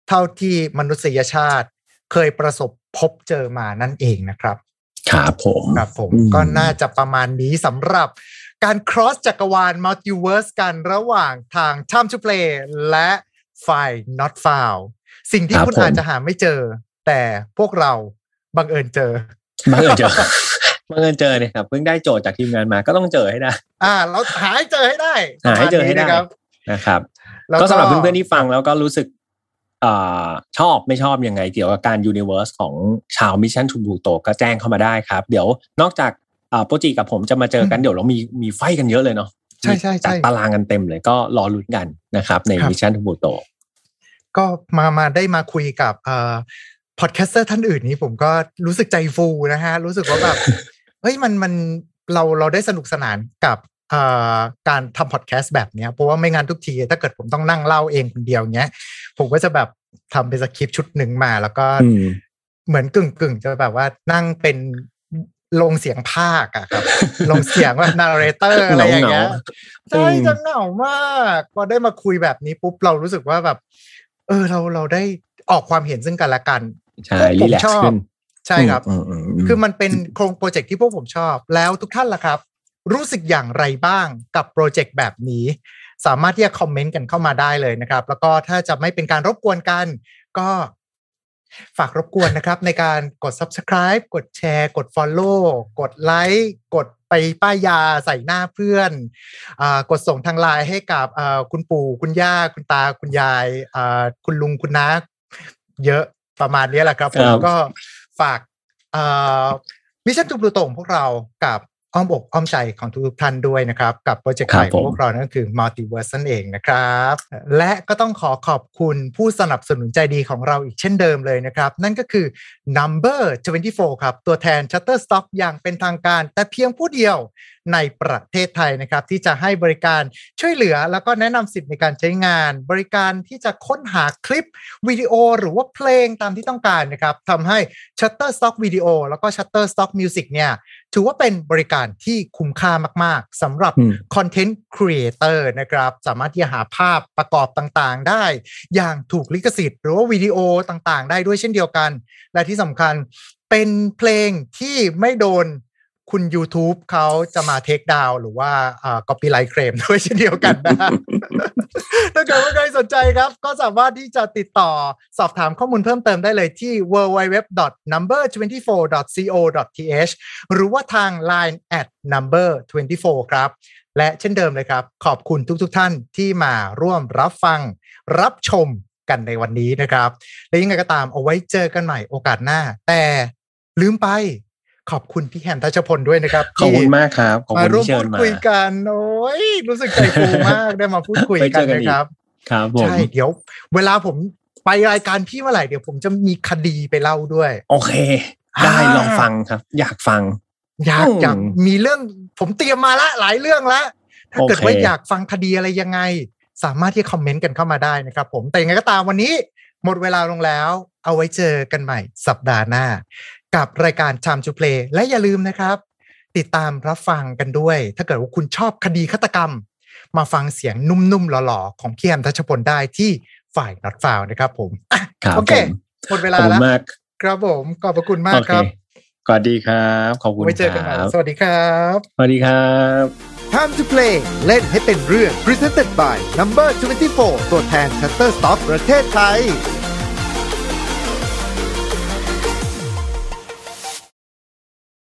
เท่าที่มนุษยชาติ เคยประสบ พบเจอมานั่นเองนะครับครับผมครับผมอืมก็น่าจะประมาณนี้สำหรับการ cross จักรวาล multiverse กันระหว่างทาง time to play และฝ่าย not found สิ่งที่คุณอาจจะหาไม่เจอ แต่พวกเราบังเอิญเจอบังเอิญเจอบังเอิญเจอเนี่ยครับเพิ่งได้โจทย์จากทีมงานมาก็ต้องเจอให้ได้ อ่า เราหาให้เจอให้ได้ หาให้เจอให้ได้ประมาณนี้นะครับนะครับแล้วก็สำหรับเพื่อนๆที่ฟังแล้วก็รู้สึกอ่า ชอบไม่ชอบยังไงเกี่ยวกับการ universe ของชาว Mission to Pluto ก็แจ้งเข้ามาได้ครับ เดี๋ยวนอกจากอ่าโปรจิกับผมจะมาเจอกันเดี๋ยวเรามีมีไฟต์กันเยอะเลยเนาะใช่ใช่ใช่จัดตารางกันเต็มเลยก็รอลุ้นกันนะครับ ในครับ Mission to Plutoก็มามาได้มาคุยกับเอ่อpodcaster ท่านอื่นนี้ผมก็รู้สึกใจฟูนะฮะ รู้สึกว่าแบบเฮ้ยมันมันเราเราได้สนุกสนานกับเอ่อการทำพอดแคสต์แบบเนี้ยเพราะว่าไม่งั้นทุกที ถ้าเกิดผมต้องนั่งเล่าเองคนเดียวเงี้ย ผมก็จะแบบทำเป็นสคริปต์ชุดหนึ่งมา แล้วก็อืมเหมือนกึ่งกึ่งๆจะแบบว่านั่งเป็นลงเสียงพากย์อะครับ ลงเสียงว่า narrator อะไรอย่างเงี้ยเหงาๆใช่อืมจะเหงามากพอได้มาคุยแบบนี้ปุ๊บเรารู้สึกว่าแบบ เออเราเราได้ออกความเห็นซึ่งกันและกันใช่ผมรีแลกชซ์อบขึ้นใช่ครับอืมอืมอืมคือมันเป็นโครงโปรเจกต์ที่พวกผมชอบ แล้วทุกท่านล่ะครับ รู้สึกอย่างไรบ้างกับโปรเจกต์แบบนี้ สามารถที่จะคอมเมนต์กันเข้ามาได้เลยนะครับ แล้วก็ถ้าจะไม่เป็นการรบกวนกัน ก็ฝากรบกวนนะครับ ในการกด subscribe กดแชร์ กด follow กดไลค์กดไปป้ายยาใส่หน้าเพื่อนอากดส่งทางไลน์ให้กับอ่าคุณปู่คุณย่าคุณตาคุณยายอ่าคุณลุงคุณน้าเยอะประมาณนี้แหละครับผมครับก็ฝาก Mission to Pluto ของพวกเรากับ อ้อมอกอ้อมใจของทุกๆท่านด้วยนะครับ กับโปรเจกต์ครับใหม่ของผมพวกเรานั่นคือ Multiverse นั่นเองนะครับ และก็ต้องขอขอบคุณผู้สนับสนุนใจดีของเราอีกเช่นเดิมเลยนะครับ นั่นก็คือ Number 24 ครับ ตัวแทน Shutterstock อย่างเป็นทางการ แต่เพียงผู้เดียวในประเทศไทยนะครับ ที่จะให้บริการช่วยเหลือแล้วก็แนะนำสิทธิ์ในการใช้งาน บริการที่จะค้นหาคลิปวิดีโอหรือว่าเพลงตามที่ต้องการนะครับทำให้ Shutterstock Video แล้วก็ Shutterstock Music เนี่ย ถือว่าเป็นบริการที่คุ้มค่ามาก ๆสำหรับอืม content creator นะครับ สามารถที่จะหาภาพประกอบต่างๆ ได้ อย่างถูกลิขสิทธิ์หรือว่าวิดีโอต่างๆ ได้ด้วยเช่นเดียวกัน และที่สำคัญเป็นเพลงที่ไม่โดน คุณ YouTube เขาจะมาเทคดาวหรือว่าอ่า copyright claim ด้วยเช่นเดียวกันนะถ้าเกิดว่าใครสนใจครับ ก็สามารถที่จะติดต่อสอบถามข้อมูลเพิ่มเติมได้เลยที่ www.number24.co.th หรือว่าทาง Line at number 24ครับ และเช่นเดิมเลยครับ ขอบคุณทุกๆทท่านที่มาร่วมรับฟัง รับชมกันในวันนี้นะครับ และยังไงก็ตามเอาไว้เจอกันใหม่โอกาสหน้า แต่ลืมไป ขอบคุณพี่แฮมทัชพลด้วยนะครับขอบคุณที่มากครับขอบมาคุณร่วมที่เชิพูญดมาคุยกันโอ้ยรู้สึกใจฟูมากได้มาพูดคุยไว้กัเจนอกันอีกนะครับ ครับผมใช่เดี๋ยว เวลาผมไปรายการพี่เมื่อไหร่เดี๋ยวผมจะมีคดีไปเล่าด้วย โอเค ได้อ่าลองฟังครับ อยากฟัง อยากอืมอยากมีเรื่องผมเตรียมมาละหลายเรื่องละถ้าเกิดโอเคว่าอยากฟังคดีอะไรยังไง สามารถที่จะคอมเมนต์กันเข้ามาได้นะครับ ผมแต่ยังไงก็ตามวันนี้ หมดเวลาลงแล้ว เอาไว้เจอกันใหม่สัปดาห์หน้า กับรายการ Time to Play และอย่าลืมนะครับ ติดตามรับฟังกันด้วย ถ้าเกิดว่าคุณชอบคดีฆาตกรรม มาฟังเสียงนุ่มๆหล่อๆ ของพี่แอมทัชพลได้ที่ฝ่าย not f o u n นะครับผมอะครับโอเคผมหมดเวขลาอบคุแล้วณมากครับผมขอบพระคุณมากโอคเครับสวัสดีครับ ขอบคุณไว้เจอกันใหม่ครับสวัสดีครับ สวัสดีครับ Time to play เล่นให้เป็นเรื่อง Presented by Number 24 ตัวแทน Shutterstock ประเทศไทย